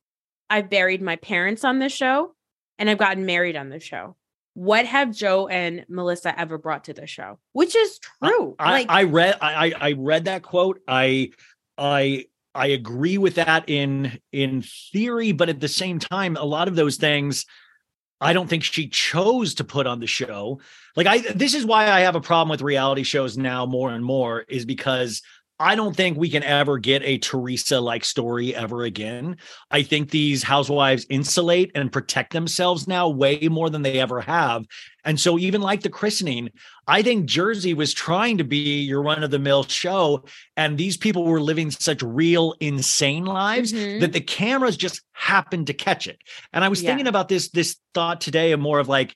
I've buried my parents on this show, and I've gotten married on this show." What have Joe and Melissa ever brought to the show? Which is true. I, like I read I, I I read that quote. I I I agree with that in in theory, but at the same time, a lot of those things I don't think she chose to put on the show. Like I this is why I have a problem with reality shows now more and more is because I don't think we can ever get a Teresa like story ever again. I think these housewives insulate and protect themselves now way more than they ever have. And so even like the christening, I think Jersey was trying to be your run of the mill show and these people were living such real insane lives Mhm. that the cameras just happened to catch it. And I was Yeah. thinking about this this thought today of more of like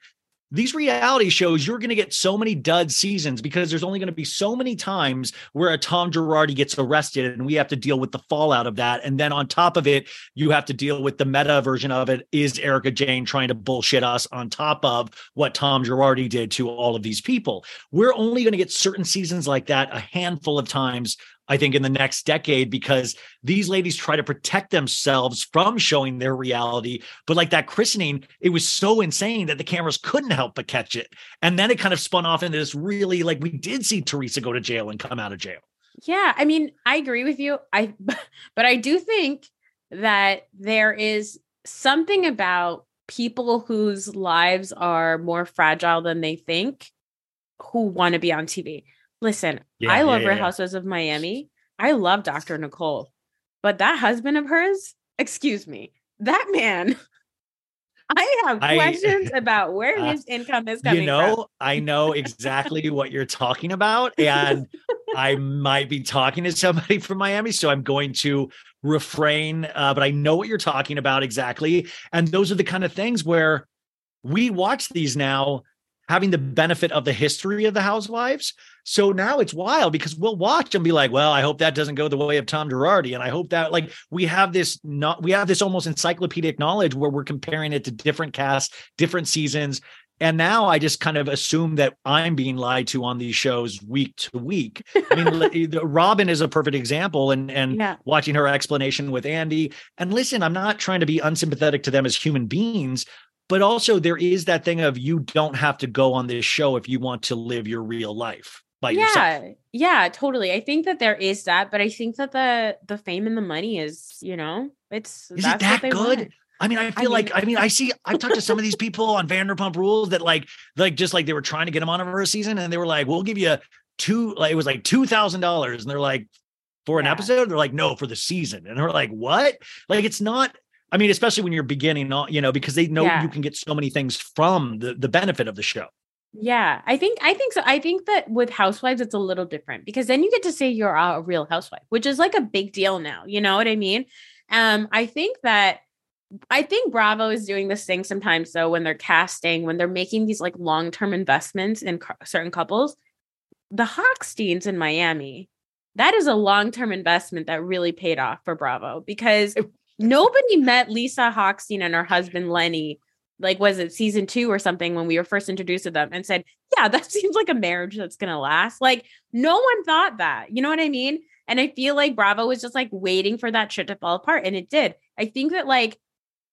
these reality shows, you're going to get so many dud seasons because there's only going to be so many times where a Tom Girardi gets arrested and we have to deal with the fallout of that. And then on top of it, you have to deal with the meta version of it is Erika Jayne trying to bullshit us on top of what Tom Girardi did to all of these people. We're only going to get certain seasons like that a handful of times I think, in the next decade because these ladies try to protect themselves from showing their reality. But like that christening, it was so insane that the cameras couldn't help but catch it. And then it kind of spun off into this really like we did see Teresa go to jail and come out of jail. Yeah, I mean, I agree with you. I but I do think that there is something about people whose lives are more fragile than they think who want to be on TV. Listen, yeah, I love yeah, Real yeah. Housewives of Miami. I love Dr. Nicole, but that husband of hers, excuse me, that man. I have questions I, about where uh, his income is coming You know, from. I know exactly what you're talking about. And I might be talking to somebody from Miami. So I'm going to refrain. Uh, but I know what you're talking about exactly. And those are the kind of things where we watch these now having the benefit of the history of the housewives. So now it's wild because we'll watch and be like, well, I hope that doesn't go the way of Tom Girardi. And I hope that like we have this not we have this almost encyclopedic knowledge where we're comparing it to different casts, different seasons. And now I just kind of assume that I'm being lied to on these shows week to week. I mean, Robin is a perfect example, and and yeah. watching her explanation with Andy. And listen, I'm not trying to be unsympathetic to them as human beings, but also there is that thing of you don't have to go on this show if you want to live your real life by yeah, yourself. Yeah, totally. I think that there is that, but I think that the the fame and the money is, you know, it's is it that good? Want. I mean, I feel I mean, like I mean, I see I've talked to some of these people on Vanderpump Rules that like like just like they were trying to get them on over a season and they were like, we'll give you two like it was like two thousand dollars and they're like for an yeah. episode they're like no for the season and they're like what like it's not I mean, especially when you're beginning, on, you know, because they know yeah. you can get so many things from the the benefit of the show. Yeah, I think I think so. I think that with housewives, it's a little different because then you get to say you're a real housewife, which is like a big deal now. You know what I mean? Um, I think that I think Bravo is doing this thing sometimes though when they're casting, when they're making these like long term investments in certain couples. The Hochsteins in Miami, that is a long term investment that really paid off for Bravo because Nobody met Lisa Hochstein and her husband Lenny, like was it season two or something when we were first introduced to them and said, Yeah, that seems like a marriage that's gonna last. Like no one thought that. You know what I mean? And I feel like Bravo was just like waiting for that shit to fall apart. And it did. I think that like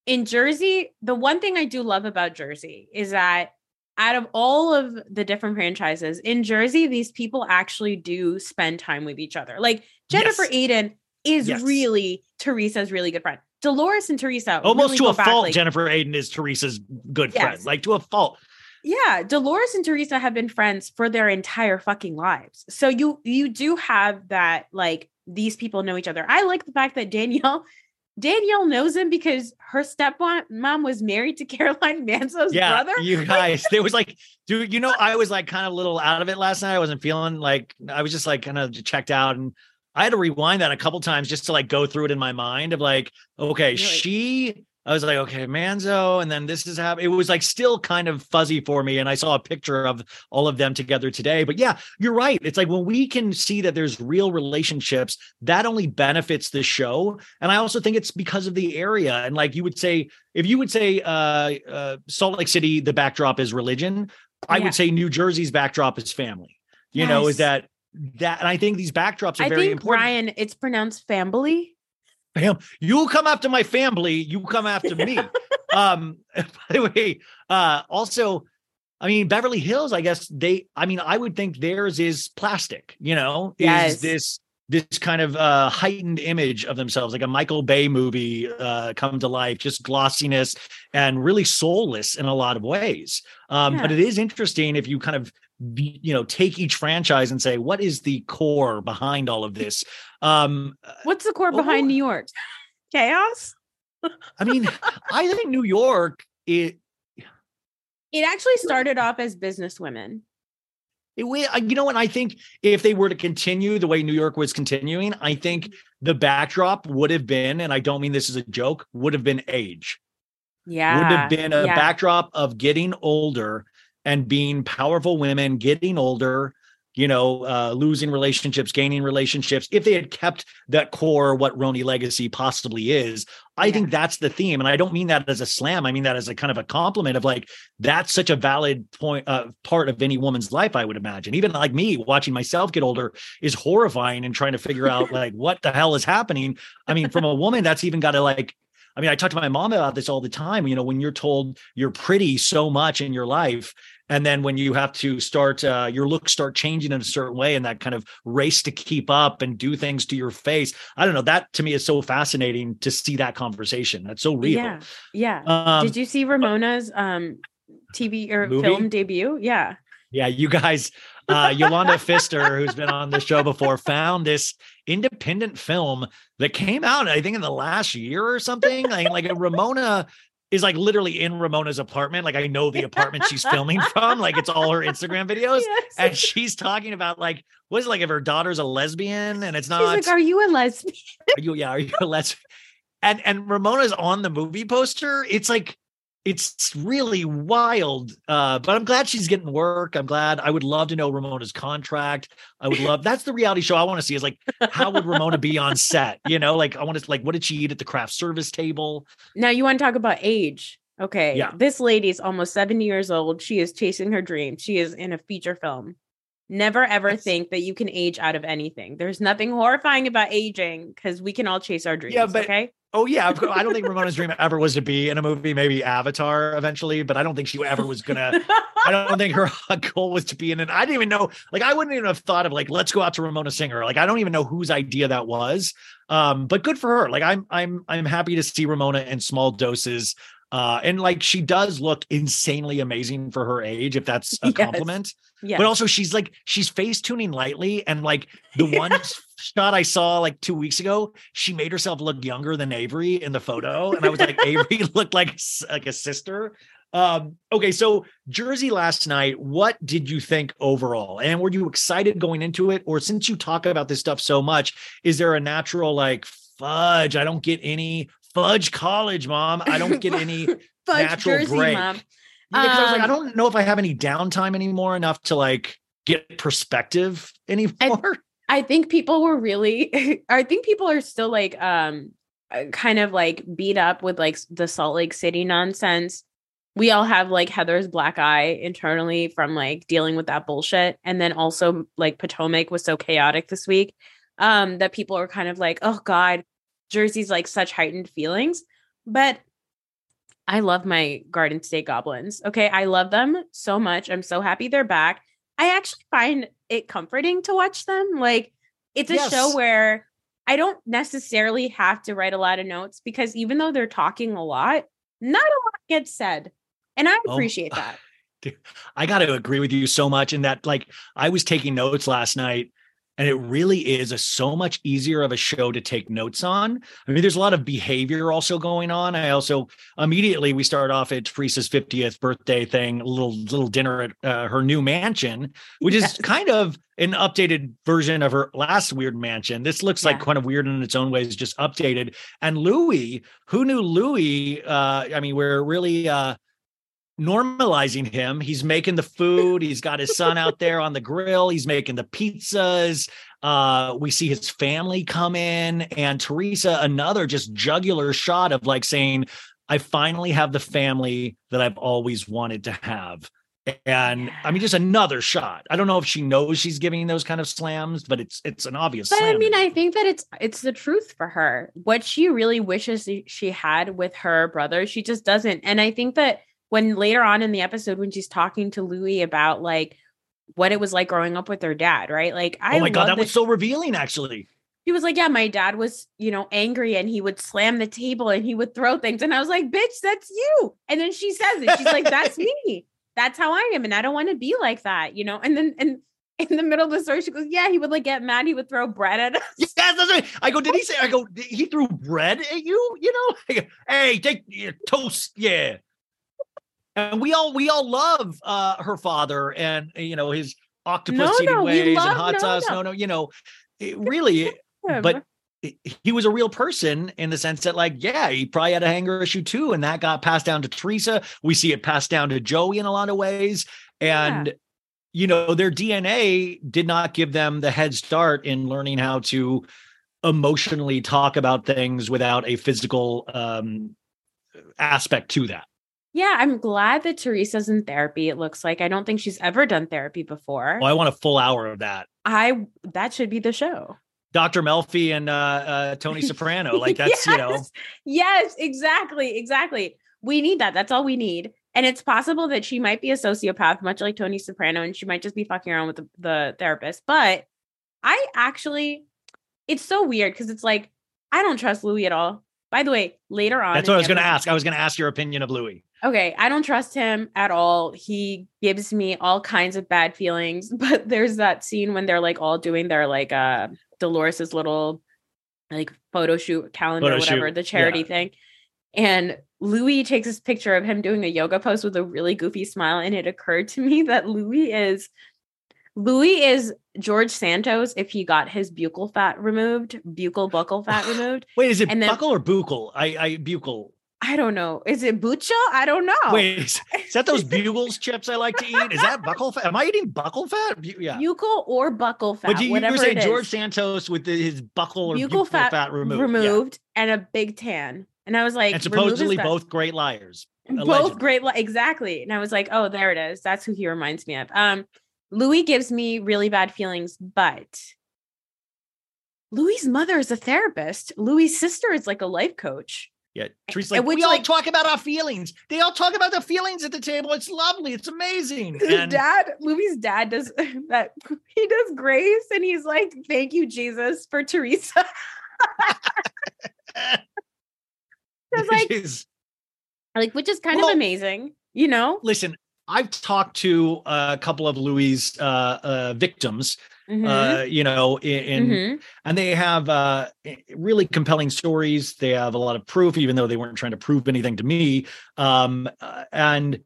in Jersey, the one thing I do love about Jersey is that out of all of the different franchises in Jersey, these people actually do spend time with each other. Like Jennifer yes. Aydin is yes. really Teresa's really good friend. Dolores and Teresa almost really to a fault. like, Jennifer Aydin is Teresa's good yes. friend, like to a fault. Yeah, Dolores and Teresa have been friends for their entire fucking lives. So you you do have that like these people know each other. I like the fact that Danielle Danielle knows him because her stepmom was married to Caroline Manzo's yeah, brother. You guys, there was like, dude, you know, I was like kind of a little out of it last night. I wasn't feeling like I was just like kind of checked out and I had to rewind that a couple times just to like go through it in my mind of like, okay, she I was like, okay, Manzo, and then this is how it was like still kind of fuzzy for me. And I saw a picture of all of them together today. But yeah, you're right. It's like when we can see that there's real relationships, that only benefits the show. And I also think it's because of the area. And like you would say, if you would say uh, uh Salt Lake City, the backdrop is religion, I yeah. would say New Jersey's backdrop is family. You yes. know, is that that and I think these backdrops are I very think, important. Ryan, it's pronounced family. Fam, you come after my family, you come after me. um, by the way, uh, also, I mean, Beverly Hills, I guess they, I mean, I would think theirs is plastic, you know, yes. is this this kind of uh, heightened image of themselves, like a Michael Bay movie uh, come to life, just glossiness and really soulless in a lot of ways. Um, yeah. But it is interesting if you kind of you know take each franchise and say what is the core behind all of this um what's the core behind oh, new york chaos i mean i think new york it it actually started off as business women it, you know, and I think if they were to continue the way New York was continuing, I think mm-hmm. the backdrop would have been, and I don't mean this as a joke, would have been age. Yeah. Would have been a yeah. backdrop of getting older and being powerful women, getting older, you know, uh, losing relationships, gaining relationships. If they had kept that core, what RHONY legacy possibly is, I yeah. think that's the theme. And I don't mean that as a slam. I mean that as a kind of a compliment of like, that's such a valid point, uh, part of any woman's life, I would imagine. Even like me watching myself get older is horrifying and trying to figure out like what the hell is happening. I mean, from a woman, that's even got to like, I mean, I talk to my mom about this all the time. You know, when you're told you're pretty so much in your life, and then when you have to start uh, your looks start changing in a certain way and that kind of race to keep up and do things to your face i don't know that to me is so fascinating to see that conversation that's so real yeah yeah um, did you see ramona's um tv or movie? film debut yeah yeah you guys uh, Yolanda Pfister, who's been on the show before, found this independent film that came out, I think, in the last year or something. Like, like Ramona is like literally in Ramona's apartment. Like I know the apartment she's filming from. Like it's all her Instagram videos. Yes. And she's talking about like, what is it, like if her daughter's a lesbian and it's not she's like, Are you a lesbian? Are you yeah, are you a lesbian? And and Ramona's on the movie poster. It's like it's really wild. Uh, but I'm glad she's getting work. I'm glad. I would love to know Ramona's contract. I would love. That's the reality show I want to see. Is like, how would Ramona be on set? You know, like I want to like, what did she eat at the craft service table? Now you want to talk about age? Okay. Yeah. This lady's almost 70 years old. She is chasing her dream. She is in a feature film. Never ever think that you can age out of anything. There's nothing horrifying about aging because we can all chase our dreams. Yeah, but okay. Oh yeah, I don't think Ramona's dream ever was to be in a movie, maybe Avatar eventually, but I don't think she ever was gonna. I don't think her goal was to be in it. I didn't even know, like, I wouldn't even have thought of like, let's go out to Ramona Singer. Like, I don't even know whose idea that was. Um, but good for her. Like, I'm, I'm, I'm happy to see Ramona in small doses. Uh, and like she does look insanely amazing for her age, if that's a yes. compliment. Yeah. But also she's like she's face tuning lightly. And like the one shot I saw like two weeks ago, she made herself look younger than Avery in the photo. And I was like, Avery looked like like a sister. Um, okay, so Jersey last night, what did you think overall? And were you excited going into it? Or since you talk about this stuff so much, is there a natural like fudge? I don't get any fudge college, mom. I don't get any natural Jersey, break. Mom. Yeah, um, I was like, I um, don't know if I have any downtime anymore enough to like get perspective anymore. I, I think people were really I think people are still like um uh, kind of like beat up with like the Salt Lake City nonsense. We all have like Heather's black eye internally from like dealing with that bullshit. And then also like Potomac was so chaotic this week um that people are kind of like, oh God, Jersey's like such heightened feelings. But I love my Garden State Goblins. Okay. I love them so much. I'm so happy they're back. I actually find it comforting to watch them. Like, it's a yes. show where I don't necessarily have to write a lot of notes because even though they're talking a lot, not a lot gets said. And I oh, appreciate oh, that. Dude, I got to agree with you so much in that, like, I was taking notes last night and it really is a so much easier of a show to take notes on. I mean, there's a lot of behavior also going on. I also immediately we start off at Teresa's 50th birthday thing, a little little dinner at uh, her new mansion, which yes. is kind of an updated version of her last weird mansion. This looks yeah. like kind of weird in its own ways, just updated. And Louis, who knew Louis? Uh, I mean, we're really uh, normalizing him. He's making the food. He's got his son out there on the grill. He's making the pizzas. Uh, we see his family come in, and Teresa, another just jugular shot of like saying, I finally have the family that I've always wanted to have. And I mean, just another shot. I don't know if she knows she's giving those kind of slams, but it's it's an obvious. But I mean, I think that it's it's the truth for her. What she really wishes she had with her brother, she just doesn't. And I think that when later on in the episode when she's talking to Louis about like what it was like growing up with her dad, right? Like I Oh my god, that was so revealing actually. He was like, Yeah, my dad was, you know, angry and he would slam the table and he would throw things. And I was like, bitch, that's you. And then she says it. She's like, That's me. That's how I am. And I don't want to be like that, you know. And then and in the middle of the story, she goes, Yeah, he would like get mad. He would throw bread at us. Yes, that's right. I go, Did he say, I go, he threw bread at you? You know, hey, take your toast. Yeah and we all we all love uh her father and you know his octopus no, eating no, ways and hot sauce. No. no, you know, really, but he was a real person in the sense that, like, yeah, he probably had a hanger issue too, and that got passed down to Teresa. We see it passed down to Joey in a lot of ways. And you know, their DNA did not give them the head start in learning how to emotionally talk about things without a physical um aspect to that. Yeah, I'm glad that Teresa's in therapy. It looks like I don't think she's ever done therapy before. Well, I want a full hour of that. I that should be the show. Dr. Melfi and uh, uh, Tony Soprano. Like that's yes, you know. Yes, exactly, exactly. We need that. That's all we need. And it's possible that she might be a sociopath, much like Tony Soprano, and she might just be fucking around with the, the therapist. But I actually, it's so weird because it's like I don't trust Louis at all. By the way, later on, That's what I was going to ask. I was going to ask your opinion of Louis. Okay, I don't trust him at all. He gives me all kinds of bad feelings. But there's that scene when they're like all doing their like uh Dolores's little like photo shoot calendar, Photo whatever, shoot, the charity yeah. thing. And Louis takes this picture of him doing a yoga pose with a really goofy smile. And it occurred to me that Louis is Louis is George Santos if he got his buccal fat removed, buccal buccal fat removed. Wait, is it And then- buckle or buccal? I, I buccal. I don't know. Is it bucha? I don't know. Wait, is, is that those bugles chips I like to eat? Is that buckle fat? Am I eating buckle fat? Yeah. buccal or buckle fat, but you, you whatever were saying it is. George Santos with the, his buckle or buccal buccal fat, fat, removed. Yeah. and a big tan. And I was like, And supposedly both great liars. both great, li- exactly. And I was like, oh, there it is. That's who he reminds me of. Um, Louis gives me really bad feelings, but Louis's mother is a therapist. Louis's sister is like a life coach. Yeah, Teresa's like, we all like- talk about our feelings. They all talk about their feelings at the table. It's lovely. It's amazing. His And dad, Louis's dad does that. He does grace, and he's like, "Thank you, Jesus, for Teresa." Like, is- like, which is kind Well- of amazing, you know. listen, I've talked to a couple of Louis' uh, uh, victims, Mhm. uh, you know, in, Mhm. and they have uh, really compelling stories. They have a lot of proof, even though they weren't trying to prove anything to me. Um, uh, and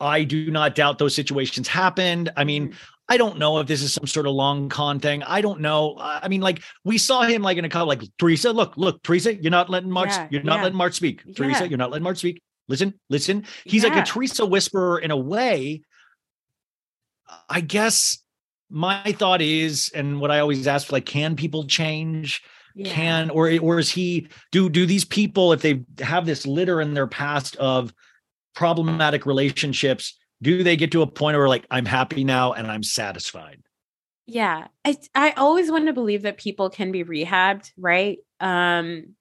I do not doubt those situations happened. I mean, Mm-hmm. I don't know if this is some sort of long con thing. I don't know. I I mean, like we saw him like in a couple, like Teresa. Look, look, Teresa, you're not letting Marge. Yeah, you're not yeah. letting Marge speak. Yeah. Teresa, you're not letting Marge speak. Listen, listen. He's like a Teresa whisperer in a way. I guess my thought is, and what I always ask, like, can people change? Yeah. Can or or is he? Do do these people, if they have this litter in their past of problematic relationships, do they get to a point where like I'm happy now and I'm satisfied? Yeah. I I always want to believe that people can be rehabbed, right? Um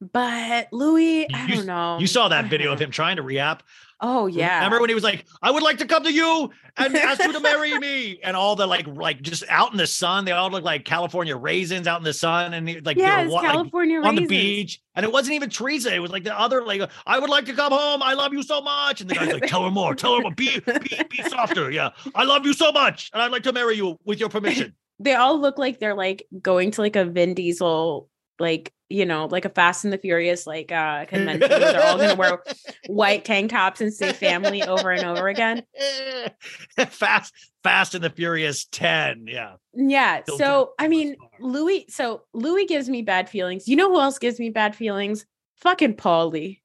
but Louis, I You- don't know. You saw that video of him trying to re-up. Oh yeah. Remember when he was like, "I would like to come to you and ask you to marry me," and all the like, like just out in the sun, they all look like California raisins out in the sun, and he, like yeah, wa- like, California on the beach, and it wasn't even Teresa. It was like the other, like, I would like to come home. I love you so much, and the guy's like, "Tell her more. Tell her more. Be, be, be softer. Yeah, I love you so much, and I'd like to marry you with your permission." They all look like they're like going to like a Vin Diesel, like, you know, like a Fast and the Furious like uh convention they're all gonna wear white tank tops and say family over and over again. fast, Fast and the Furious Ten. Yeah. Yeah. Still So. I mean, Louis. So Louis gives me bad feelings. You know who else gives me bad feelings? Fucking Paulie.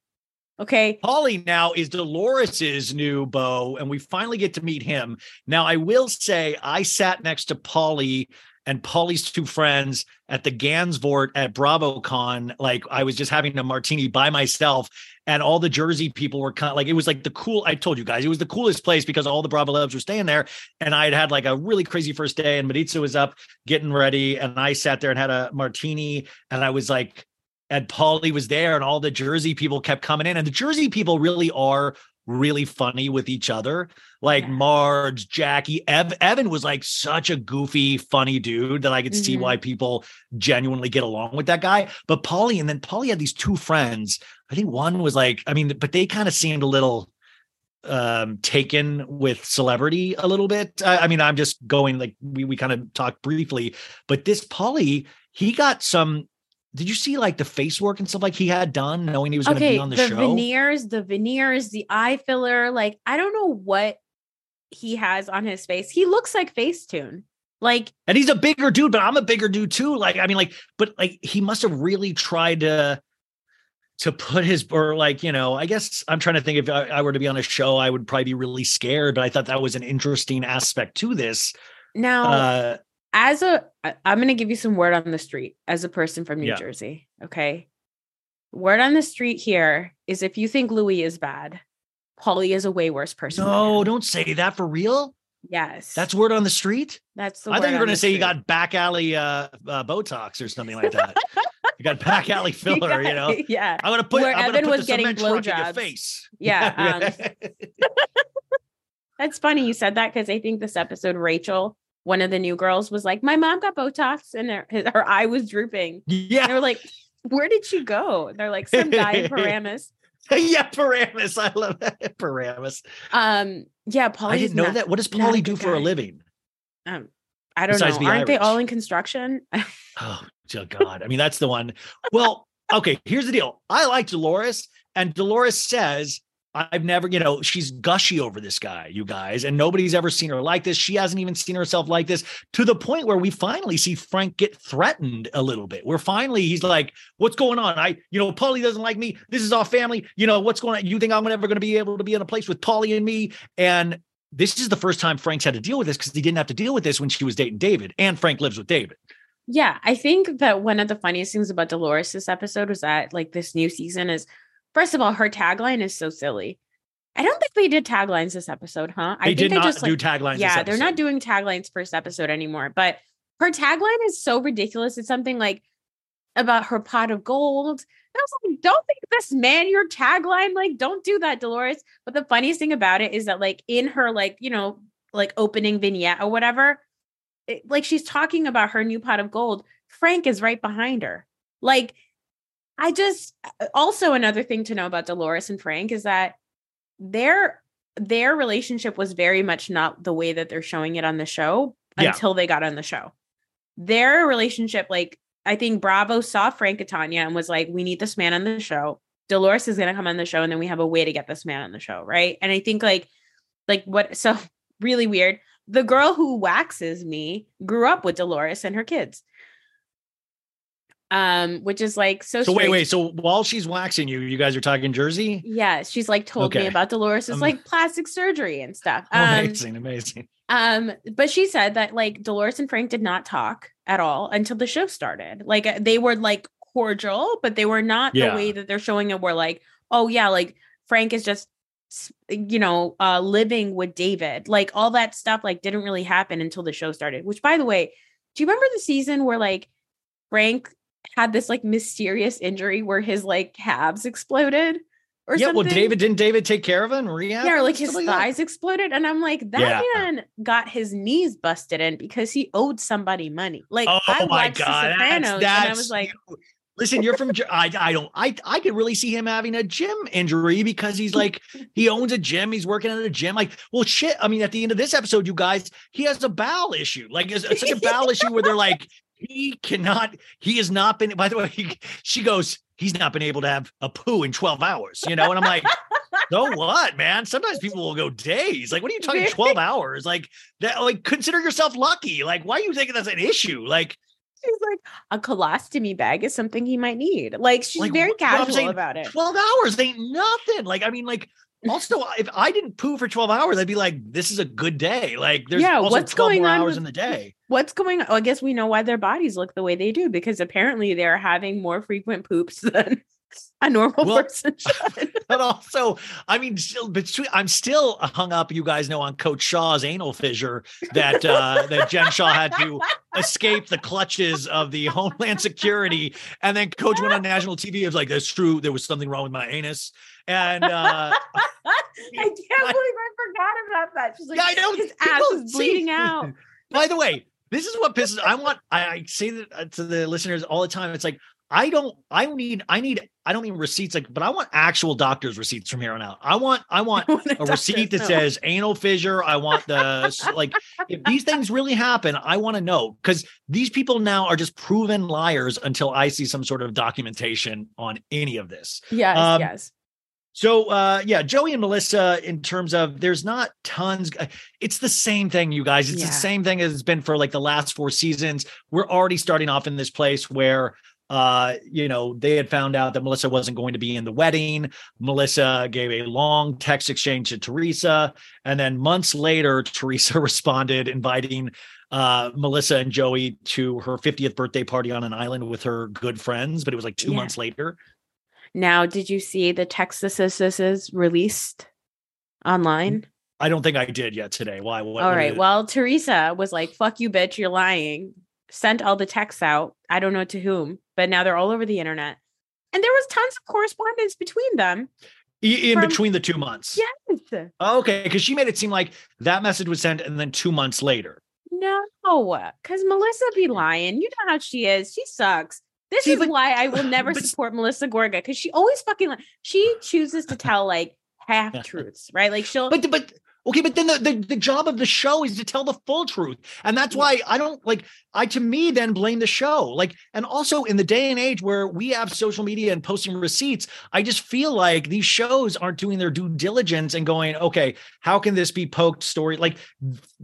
Okay. Paulie now is Dolores's new beau, and we finally get to meet him. Now, I will say, I sat next to Paulie and Paulie's two friends at the Gansevoort at BravoCon. Like I was just having a martini by myself, and all the Jersey people were kind of like it was like the cool. I told you guys it was the coolest place because all the Bravo Labs were staying there, and I had had like a really crazy first day, and Maritza was up getting ready, and I sat there and had a martini, and I was like and Paulie was there, and all the Jersey people kept coming in. And the Jersey people really are really funny with each other. Like Yeah. Marge, Jackie, Ev- Evan was like such a goofy, funny dude that I could see Mhm. why people genuinely get along with that guy. But Paulie, and then Paulie had these two friends. I think one was like, I mean, but they kind of seemed a little um taken with celebrity a little bit. I, I mean, I'm just going like we we kind of talked briefly, but this Paulie, he got some did you see like the face work and stuff like he had done knowing he was going to be on the, the show? veneers, the veneers, the eye filler. Like I don't know what he has on his face. He looks like Facetune. Like and he's a bigger dude, but I'm a bigger dude too. Like, I mean, like, but like he must have really tried to to put his or like you know i guess i'm trying to think if I, I, were to be on a show i would probably be really scared but i thought that was an interesting aspect to this now uh, as a i'm going to give you some word on the street as a person from new yeah. jersey okay word on the street here is if you think louis is bad paulie is a way worse person no don't say that for real yes that's word on the street that's the i thought you were going to say street. you got back alley uh, uh botox or something like that You got back alley filler, got, you know. Yeah. I'm gonna put. Where I'm Evan was getting blowjobs. face. Yeah. Um, that's funny you said that because I think this episode, Rachel, one of the new girls, was like, "My mom got Botox and her, her eye was drooping." Yeah. And they were like, "Where did she go?" They're like, "Some guy in Paramus." yeah, Paramus. I love that Paramus. Um. Yeah, Paulie. I didn't know that. What does Paulie do for guy. a living? Um, I don't Besides know. Aren't Irish. they all in construction? oh, oh God. I mean, that's the one. Well, okay, here's the deal. I like Dolores, and Dolores says, I've never, you know, she's gushy over this guy, you guys, and nobody's ever seen her like this. She hasn't even seen herself like this to the point where we finally see Frank get threatened a little bit. Where finally he's like, What's going on? I, you know, Paulie doesn't like me. This is our family. You know, what's going on? You think I'm never going to be able to be in a place with Paulie and me? And this is the first time Frank's had to deal with this because he didn't have to deal with this when she was dating David, and Frank lives with David. Yeah, I think that one of the funniest things about Dolores this episode was that like this new season is first of all, her tagline is so silly. I don't think they did taglines this episode, huh? They I did think they just do like, taglines. Yeah, they're not doing taglines first episode anymore. But her tagline is so ridiculous. It's something like about her pot of gold. I was like, don't think this man your tagline. Like, don't do that, Dolores. But the funniest thing about it is that, like, in her, like, you know, like opening vignette or whatever, it, like she's talking about her new pot of gold. Frank is right behind her. Like, I just also another thing to know about Dolores and Frank is that their their relationship was very much not the way that they're showing it on the show yeah. until they got on the show. Their relationship, like I think Bravo saw Frank Catania and was like, we need this man on the show. Dolores is going to come on the show and then we have a way to get this man on the show. Right. And I think like, like what, so really weird. The girl who waxes me grew up with Dolores and her kids. Um, which is like so. So wait, wait. So while she's waxing you, you guys are talking Jersey. Yeah, she's like told okay. me about Dolores's um, like plastic surgery and stuff. Um, amazing, amazing. Um, but she said that like Dolores and Frank did not talk at all until the show started. Like uh, they were like cordial, but they were not yeah. the way that they're showing it. Where like, oh yeah, like Frank is just you know uh living with David. Like all that stuff like didn't really happen until the show started. Which by the way, do you remember the season where like Frank had this like mysterious injury where his like calves exploded? or yeah, something. well, David didn't David take care of it and rehab? Yeah, like his like thighs that? exploded, and I'm like, that yeah. man got his knees busted in because he owed somebody money. Like, oh I my god, that's, that's, and I was like. Listen, you're from. I I don't. I I could really see him having a gym injury because he's like he owns a gym. He's working at a gym. Like, well, shit. I mean, at the end of this episode, you guys, he has a bowel issue. Like, it's, it's such a bowel issue where they're like, he cannot. He has not been. By the way, he, she goes he's not been able to have a poo in 12 hours, you know? And I'm like, so what, man? Sometimes people will go days. Like, what are you talking 12 hours? Like that, like consider yourself lucky. Like, why are you thinking that's an issue? Like she's like, a colostomy bag is something he might need. Like she's like, very casual saying, about it. 12 hours ain't nothing. Like, I mean, like also if I didn't poo for 12 hours, I'd be like, this is a good day. Like there's yeah, what's going on hours with, in the day. What's going on? I guess we know why their bodies look the way they do because apparently they're having more frequent poops than a normal well, person should. but also, I mean, still, between, I'm still hung up. You guys know on Coach Shah's anal fissure that uh, that Jen Shah had to escape the clutches of the Homeland Security, and then Coach went on national TV. It was like, "That's true. There was something wrong with my anus." And uh, I can't believe I forgot about that. She's like, yeah, I know his ass is bleeding out. By the way, this is what pisses. I want. I, I say that uh, to the listeners all the time. It's like I don't. I need. I need. I don't need receipts. Like, but I want actual doctor's receipts from here on out. I want. I want a receipt that says anal fissure. I want the like. if these things really happen, I want to know because these people now are just proven liars until I see some sort of documentation on any of this. Yes. Um, yes. So uh yeah, Joey and Melissa in terms of there's not tons uh, it's the same thing you guys. It's yeah. the same thing as it's been for like the last four seasons. We're already starting off in this place where uh, you know, they had found out that Melissa wasn't going to be in the wedding. Melissa gave a long text exchange to Teresa. And then months later, Teresa responded inviting uh, Melissa and Joey to her 50th birthday party on an island with her good friends, but it was like two Yeah. months later. Now, did you see the text is released online? Mm, I don't think I did yet today. Why? What, all right. Well, Teresa was like, fuck you, bitch, you're lying. Sent all the texts out. I don't know to whom, but now they're all over the internet. And there was tons of correspondence between them. In from- between the two months. Yes. Okay, because she made it seem like that message was sent and then two months later. No, because Melissa be lying. You know how she is. She sucks. This See, is but- why I will never but- support Melissa Gorga because she always fucking she chooses to tell like half truths, right? Like she'll But but okay, but then the, the the job of the show is to tell the full truth, and that's why I don't like. I to me then blame the show. Like, and also in the day and age where we have social media and posting receipts, I just feel like these shows aren't doing their due diligence and going, okay, how can this be poked story? Like,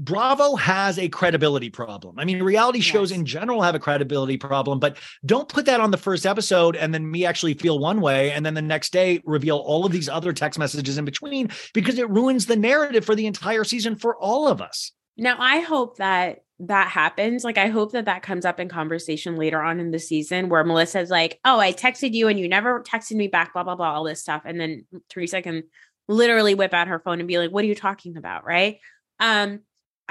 Bravo has a credibility problem. I mean, reality shows in general have a credibility problem, but don't put that on the first episode and then me actually feel one way and then the next day reveal all of these other text messages in between because it ruins the narrative for the entire season for all of us. Now, I hope that that happens. Like, I hope that that comes up in conversation later on in the season where Melissa's like, Oh, I texted you and you never texted me back, blah, blah, blah, all this stuff. And then Teresa can literally whip out her phone and be like, What are you talking about? Right. Um,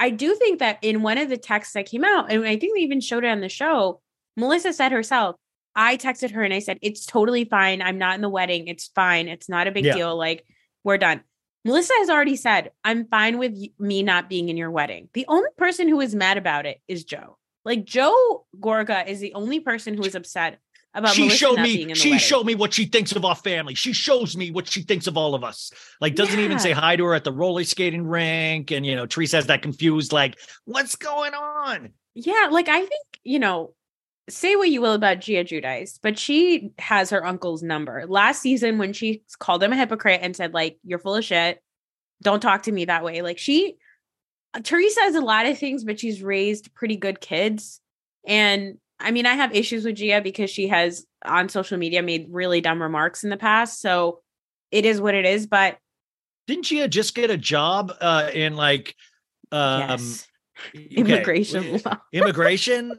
I do think that in one of the texts that came out, and I think they even showed it on the show, Melissa said herself, I texted her and I said, It's totally fine. I'm not in the wedding. It's fine. It's not a big Yeah. deal. Like, we're done. Melissa has already said, I'm fine with me not being in your wedding. The only person who is mad about it is Joe. Like, Joe Gorga is the only person who is upset about she Melissa showed me she showed me what she thinks of our family. She shows me what she thinks of all of us. Like doesn't even say hi to her at the roller skating rink and you know Teresa has that confused like what's going on? Yeah, like I think, you know, say what you will about Gia Judice, but she has her uncle's number. Last season, when she called him a hypocrite and said, like, you're full of shit, don't talk to me that way. Like, she, Teresa has a lot of things, but she's raised pretty good kids. And I mean, I have issues with Gia because she has on social media made really dumb remarks in the past. So it is what it is. But Didn't Gia just get a job uh in like um yes, okay, immigration law. immigration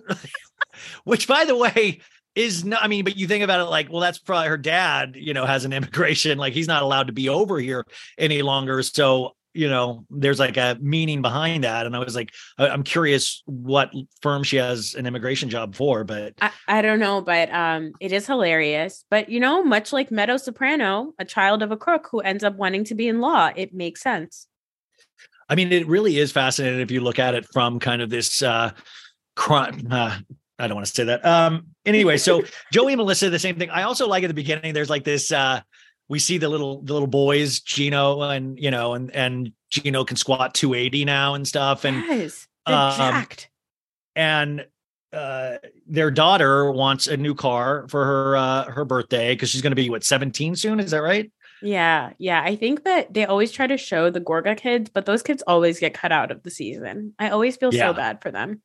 which by the way is no i mean but you think about it like well that's probably her dad you know has an immigration like he's not allowed to be over here any longer so you know there's like a meaning behind that and i was like I- i'm curious what firm she has an immigration job for but I, I don't know, but um, it is hilarious. But you know, much like Meadow Soprano, a child of a crook who ends up wanting to be in law, it makes sense. I mean, it really is fascinating if you look at it from kind of this uh crime. Uh, I don't want to say that. Um, anyway, so Joey and Melissa, the same thing. I also like at the beginning, there's like this uh we see the little the little boys, Gino and you know, and and Gino can squat 280 now and stuff. And yes, um, jacked. and uh their daughter wants a new car for her uh her birthday because she's gonna be what 17 soon, is that right? Yeah, yeah. I think that they always try to show the Gorga kids, but those kids always get cut out of the season. I always feel Yeah. so bad for them.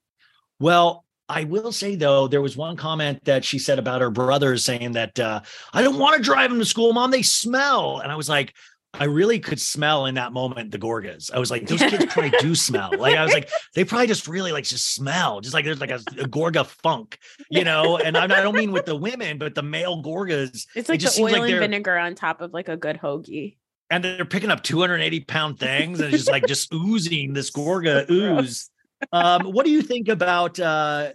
Well, I will say though, there was one comment that she said about her brothers saying that uh, I don't want to drive them to school, mom. They smell, and I was like, I really could smell in that moment the Gorgas. I was like, those kids probably do smell. Like I was like, they probably just really like just smell, just like there's like a, a Gorga funk, you know. And I, I don't mean with the women, but the male Gorgas. It's it like just the oil and vinegar on top of like a good hoagie. and they're picking up 280 pound things and it's just like just oozing this gorga ooze um what do you think about uh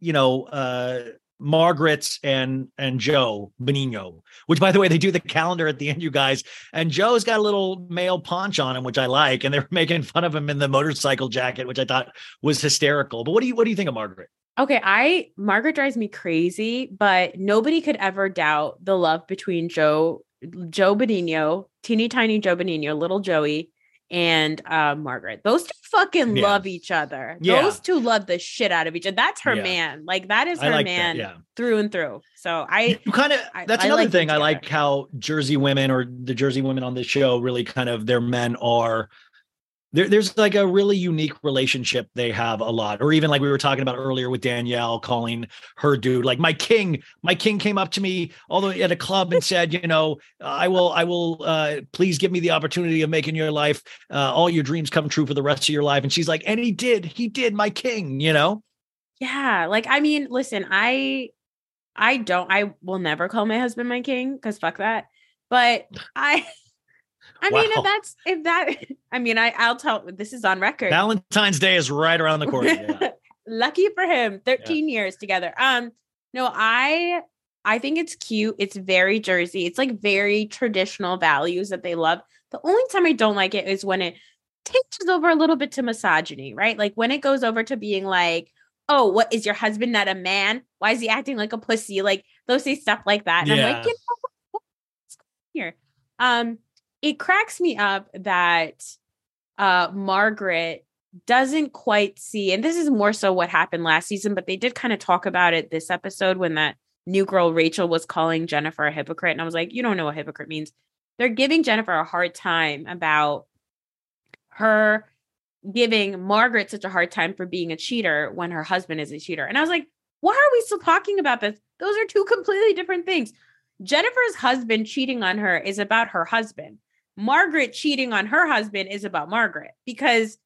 you know uh margaret and and joe Benigno? which by the way they do the calendar at the end you guys and joe's got a little male paunch on him which i like and they're making fun of him in the motorcycle jacket which i thought was hysterical but what do you what do you think of margaret Okay, I Margaret drives me crazy, but nobody could ever doubt the love between Joe Joe Benigno, teeny tiny Joe Benigno, little Joey, and uh, Margaret. Those two fucking Yeah. love each other. Yeah. Those two love the shit out of each other. That's her Yeah. man. Like that is her like man through and through. So I you kind of that's I another like thing i like how jersey women or the jersey women on this show really kind of their men are there, there's like a really unique relationship they have a lot or even like we were talking about earlier with danielle calling her dude like my king my king came up to me although at a club and said you know i will i will uh, please give me the opportunity of making your life uh, all your dreams come true for the rest of your life. And she's like and he did he did my king you know? Yeah like i mean listen i i don't i will never call my husband my king because fuck that but i I wow. mean, if that's if that, I mean, I I'll tell. This is on record. Valentine's Day is right around the corner. Yeah. Lucky for him, thirteen yeah. years together. Um, no, I I think it's cute. It's very Jersey. It's like very traditional values that they love. The only time I don't like it is when it takes over a little bit to misogyny, right? Like when it goes over to being like, oh, what is your husband not a man? Why is he acting like a pussy? Like they'll say stuff like that. And yeah. I'm like, you know, what's going here? Um, it cracks me up that uh Margaret doesn't quite see, and this is more so what happened last season, but they did kind of talk about it this episode when that new girl Rachel was calling Jennifer a hypocrite. And I was like, you don't know what hypocrite means. They're giving Jennifer a hard time about her giving Margaret such a hard time for being a cheater when her husband is a cheater. And I was like, why are we still talking about this? Those are two completely different things. Jennifer's husband cheating on her is about her husband. Margaret cheating on her husband is about Margaret because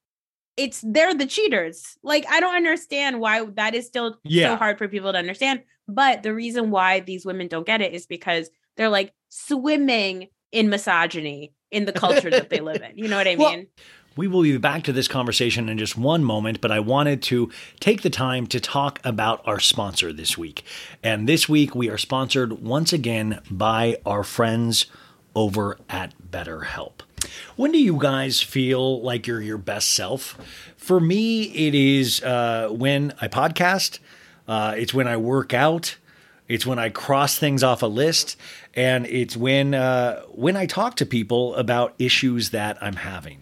it's they're the cheaters. Like I don't understand why that is still yeah. so hard for people to understand. But the reason why these women don't get it is because they're like swimming in misogyny in the culture that they live in. You know what I mean? Well, we will be back to this conversation in just one moment, but I wanted to take the time to talk about our sponsor this week. And this week we are sponsored once again by our friends over at BetterHelp. When do you guys feel like you're your best self? For me, it is uh, when I podcast, uh, it's when I work out, it's when I cross things off a list, and it's when uh, when I talk to people about issues that I'm having.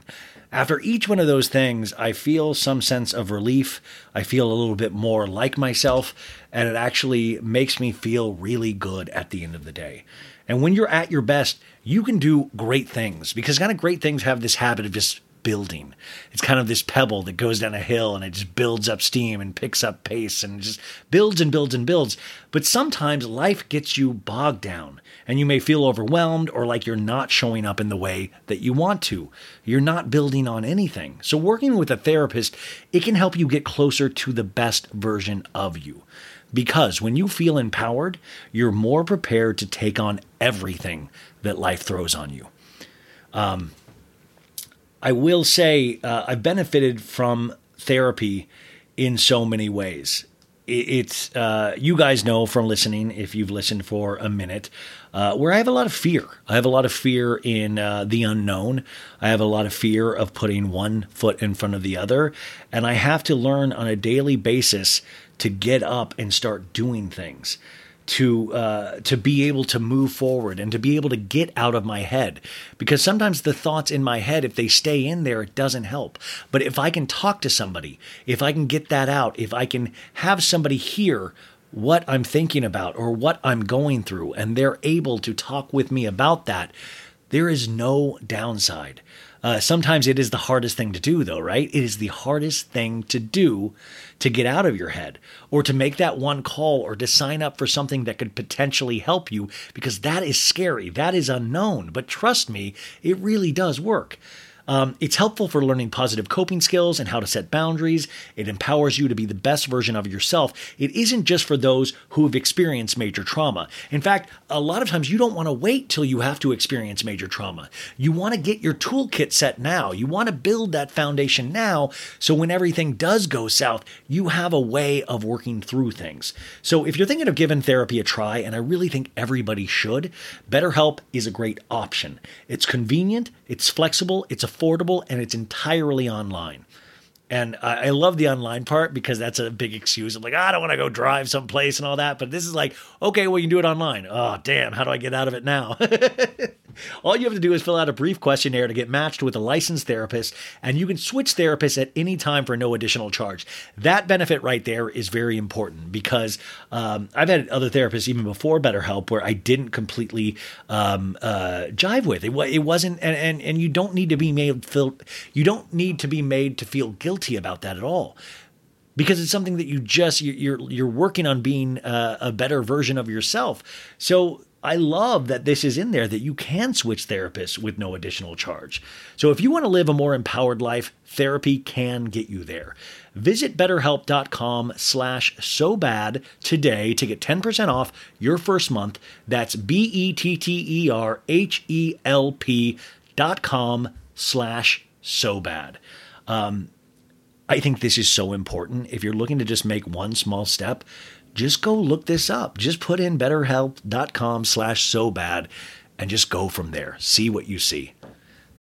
After each one of those things, I feel some sense of relief. I feel a little bit more like myself, and it actually makes me feel really good at the end of the day. And when you're at your best, you can do great things because kind of great things have this habit of just building. It's kind of this pebble that goes down a hill and it just builds up steam and picks up pace and just builds and builds and builds. But sometimes life gets you bogged down and you may feel overwhelmed or like you're not showing up in the way that you want to. You're not building on anything. So, working with a therapist, it can help you get closer to the best version of you. Because when you feel empowered, you're more prepared to take on everything that life throws on you. Um, I will say uh, I've benefited from therapy in so many ways. It's uh, you guys know from listening if you've listened for a minute uh, where I have a lot of fear. I have a lot of fear in uh, the unknown. I have a lot of fear of putting one foot in front of the other, and I have to learn on a daily basis to get up and start doing things to uh, to be able to move forward and to be able to get out of my head. Because sometimes the thoughts in my head if they stay in there it doesn't help. But if i can talk to somebody if i can get that out if i can have somebody hear what i'm thinking about or what i'm going through and they're able to talk with me about that there is no downside. Uh, sometimes it is the hardest thing to do, though, right? It is the hardest thing to do to get out of your head or to make that one call or to sign up for something that could potentially help you because that is scary. That is unknown. But trust me, it really does work. Um, it's helpful for learning positive coping skills and how to set boundaries. It empowers you to be the best version of yourself. It isn't just for those who have experienced major trauma. In fact, a lot of times you don't want to wait till you have to experience major trauma. You want to get your toolkit set now. You want to build that foundation now so when everything does go south, you have a way of working through things. So if you're thinking of giving therapy a try, and I really think everybody should, BetterHelp is a great option. It's convenient, it's flexible, it's affordable, and it's entirely online. And I, I love the online part because that's a big excuse. I'm like, I don't want to go drive someplace and all that. But this is like, okay, well, you can do it online. Oh, damn. How do I get out of it now? All you have to do is fill out a brief questionnaire to get matched with a licensed therapist, and you can switch therapists at any time for no additional charge. That benefit right there is very important because um, I've had other therapists even before BetterHelp where I didn't completely um, uh, jive with it. It wasn't, and, and and you don't need to be made feel you don't need to be made to feel guilty about that at all because it's something that you just you're you're working on being a, a better version of yourself. So I love that this is in there that you can switch therapists with no additional charge. So if you want to live a more empowered life, therapy can get you there. Visit betterhelp.com slash so bad today to get 10% off your first month. That's B-E-T-T-E-R-H-E-L-P dot com slash so bad. Um, I think this is so important. If you're looking to just make one small step, just go look this up. Just put in betterhelp.com slash so bad and just go from there. See what you see.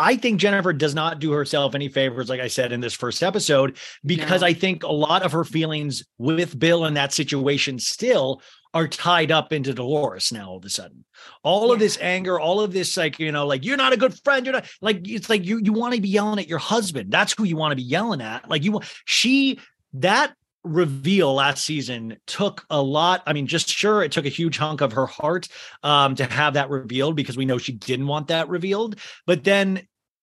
I think Jennifer does not do herself any favors, like I said in this first episode, because no. I think a lot of her feelings with Bill in that situation still are tied up into Dolores now all of a sudden. All yeah. of this anger, all of this, like, you know, like you're not a good friend. You're not like it's like you you want to be yelling at your husband. That's who you want to be yelling at. Like you she that reveal last season took a lot i mean just sure it took a huge hunk of her heart um to have that revealed because we know she didn't want that revealed but then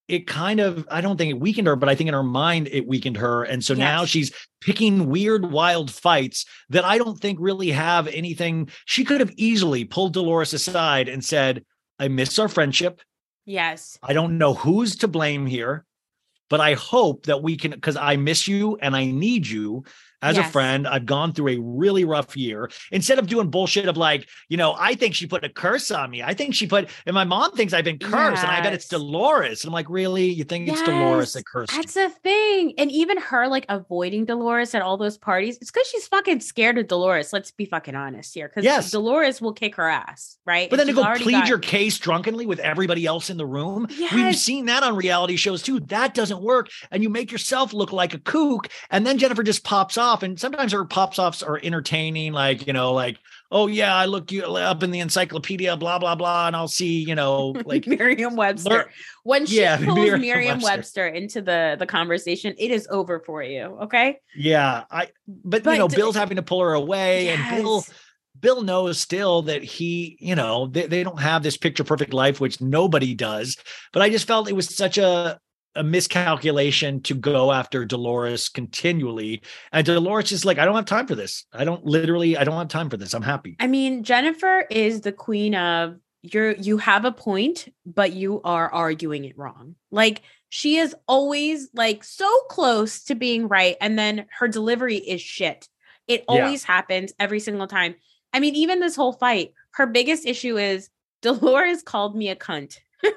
it kind of i don't think it weakened her but i think in her mind it weakened her. And so yes. now she's picking weird wild fights that i don't think really have anything. She could have easily pulled dolores aside and said i miss our friendship. Yes. I don't know who's to blame here but i hope that we can because i miss you and i need you as yes. a friend. I've gone through a really rough year. Instead of doing bullshit of like, you know, I think she put a curse on me. I think she put, and my mom thinks I've been cursed, yes. and I bet it's Dolores. And I'm like, really? You think yes. it's Dolores that cursed? That's the thing. And even her like avoiding Dolores at all those parties, it's because she's fucking scared of Dolores. Let's be fucking honest here. Because yes. Dolores will kick her ass, right? But then to go plead got... your case drunkenly with everybody else in the room. We've seen that on reality shows too. That doesn't work. And you make yourself look like a kook. And then Jennifer just pops off. And sometimes her pops offs are entertaining, like, you know, like, oh yeah, I look you uh, up in the encyclopedia, blah, blah, blah, and I'll see, you know, like Merriam Webster. When she yeah, pulls Merriam Webster into the the conversation, it is over for you. Okay. Yeah. I but, but you know, Bill's having to pull her away, yes. and Bill Bill knows still that he, you know, they, they don't have this picture perfect life, which nobody does. But I just felt it was such a a miscalculation to go after Dolores continually. And Dolores is like, I don't have time for this. I don't literally, I don't have time for this. I'm happy. I mean, Jennifer is the queen of you're you have a point, but you are arguing it wrong. Like she is always like so close to being right. And then her delivery is shit. It always yeah. happens every single time. I mean, even this whole fight, her biggest issue is Dolores called me a cunt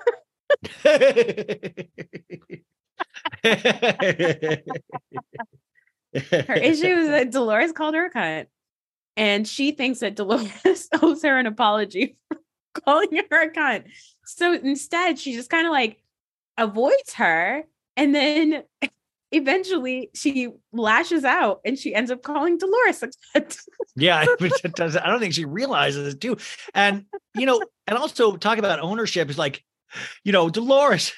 Her issue is that Dolores called her a cunt, and she thinks that Dolores owes her an apology for calling her a cunt. So instead, she just kind of like avoids her, and then eventually she lashes out and she ends up calling Dolores a cunt. Yeah, but I don't think she realizes it too. And you know, and also talk about ownership is like, you know, Dolores.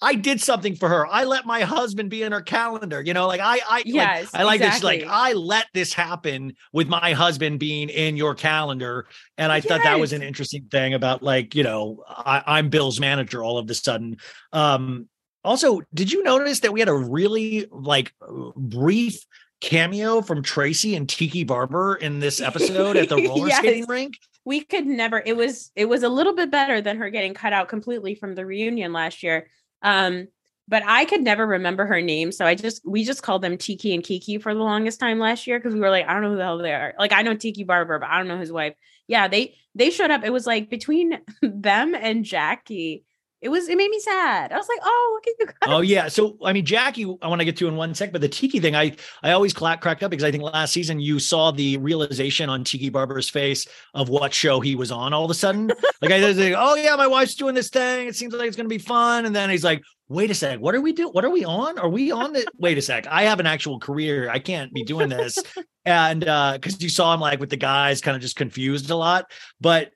I did something for her. I let my husband be in her calendar. You know, like I, I, Yes, like, I like this. Like. I let this happen with my husband being in your calendar, and I thought that was an interesting thing about like you know I, I'm Bill's manager all of a sudden. Um, also, did you notice that we had a really like brief cameo from Traci and Tiki Barber in this episode at the roller skating rink? We could never it was it was a little bit better than her getting cut out completely from the reunion last year. Um but i could never remember her name so i just we just called them tiki and kiki for the longest time last year because we were like i don't know who the hell they are. Like i know tiki barber but i don't know his wife. Yeah they they showed up. It was like between them and jackie it was it made me sad i was like oh look at you guys Oh yeah. So I mean, Jackie, I want to get to in one sec, but the Tiki thing, I I always crack cracked up because I think last season you saw the realization on Tiki Barber's face of what show he was on all of a sudden. like I was like, oh yeah, my wife's doing this thing. It seems like it's gonna be fun. And then he's like, wait a sec, what are we doing? What are we on? Are we on the wait a sec? I have an actual career. I can't be doing this. and uh, because you saw him like with the guys kind of just confused a lot. But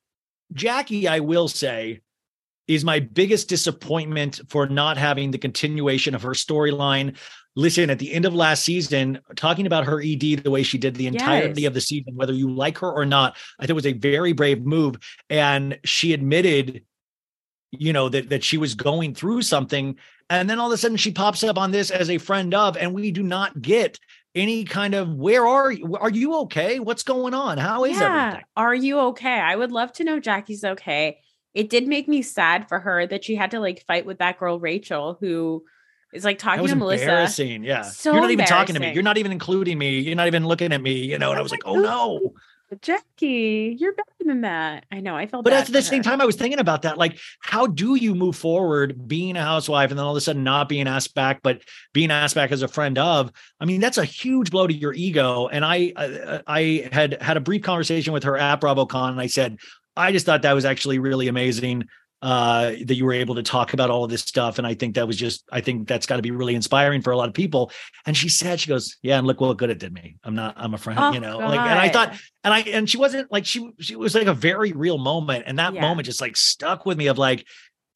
Jackie, I will say, is my biggest disappointment for not having the continuation of her storyline. Listen, at the end of last season, talking about her ED the way she did the entirety Yes. of the season, whether you like her or not, I think it was a very brave move. And she admitted, you know, that that she was going through something. And then all of a sudden she pops up on this as a friend of, and we do not get any kind of where are you? Are you okay? What's going on? How is everything? Are you okay? I would love to know Jackie's okay. It did make me sad for her that she had to like fight with that girl Rachel, who is like talking to Melissa. embarrassing. Yeah. So You're not even talking to me. You're not even including me. You're not even looking at me, you know. And I was like, oh, oh no. Jackie, you're better than that. I know. I felt But at the same her. time, I was thinking about that. Like, how do you move forward being a housewife and then all of a sudden not being asked back, but being asked back as a friend of? I mean, that's a huge blow to your ego. And I, I, I had had a brief conversation with her at BravoCon, and I said, I just thought that was actually really amazing uh, that you were able to talk about all of this stuff. And I think that was just, I think that's got to be really inspiring for a lot of people. And she said, she goes, yeah, and look what good it did me. I'm not, I'm a friend, Oh, you know, like, and I thought, and I, and she wasn't like, she, she was like a very real moment. And that Yeah. moment just like stuck with me of like,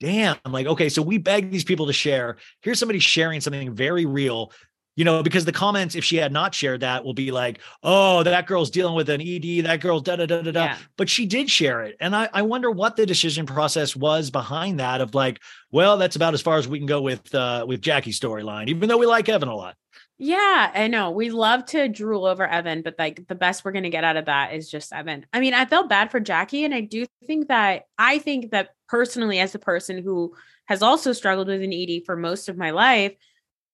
damn, I'm like, okay, so we beg these people to share. Here's somebody sharing something very real. You know, because the comments, if she had not shared that, will be like, "Oh, that girl's dealing with an ED. That girl's da da da da da." Yeah. But she did share it, and I, I wonder what the decision process was behind that. Of like, well, that's about as far as we can go with uh with Jackie's storyline, even though we like Evan a lot. Yeah, I know. We love to drool over Evan, but like the best we're going to get out of that is just Evan. I mean, I felt bad for Jackie, and I do think that I think that personally, as a person who has also struggled with an ED for most of my life,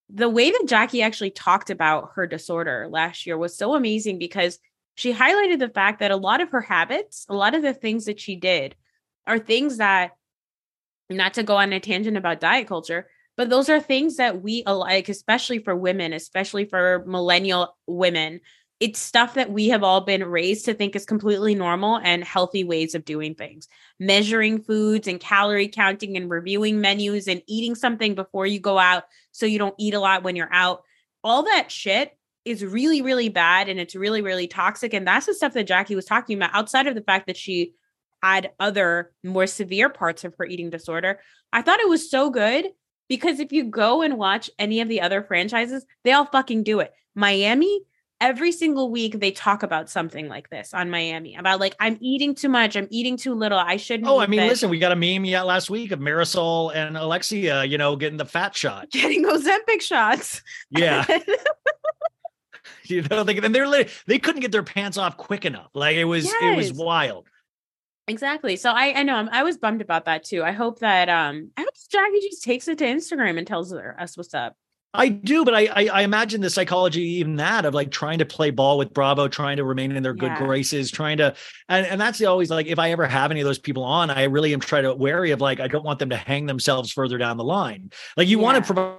the way that Jackie actually talked about her disorder last year was so amazing because she highlighted the fact that a lot of her habits, a lot of the things that she did, are things that, not to go on a tangent about diet culture, but those are things that we alike, especially for women, especially for millennial women. It's stuff that we have all been raised to think is completely normal and healthy ways of doing things. Measuring foods and calorie counting and reviewing menus and eating something before you go out so you don't eat a lot when you're out. All that shit is really, really bad and it's really, really toxic. And that's the stuff that Jackie was talking about outside of the fact that she had other more severe parts of her eating disorder. I thought it was so good because if you go and watch any of the other franchises, they all fucking do it. Miami, every single week they talk about something like this on Miami about like I'm eating too much, I'm eating too little, I shouldn't. Oh, I mean, this." listen, we got a meme yet last week of Marysol and Alexia, you know, getting the fat shot. getting Ozempic shots. Yeah. you know, they, and they're they couldn't get their pants off quick enough. Like it was, it was wild. Exactly. So I I know I'm, I was bummed about that too. I hope that um I hope Jackie just takes it to Instagram and tells her us what's up. I do, but I, I, I imagine the psychology even that of like trying to play ball with Bravo, trying to remain in their good Yeah. graces, trying to and, and that's always like if I ever have any of those people on, I really am trying to wary of like I don't want them to hang themselves further down the line. Like you want Yeah. to provide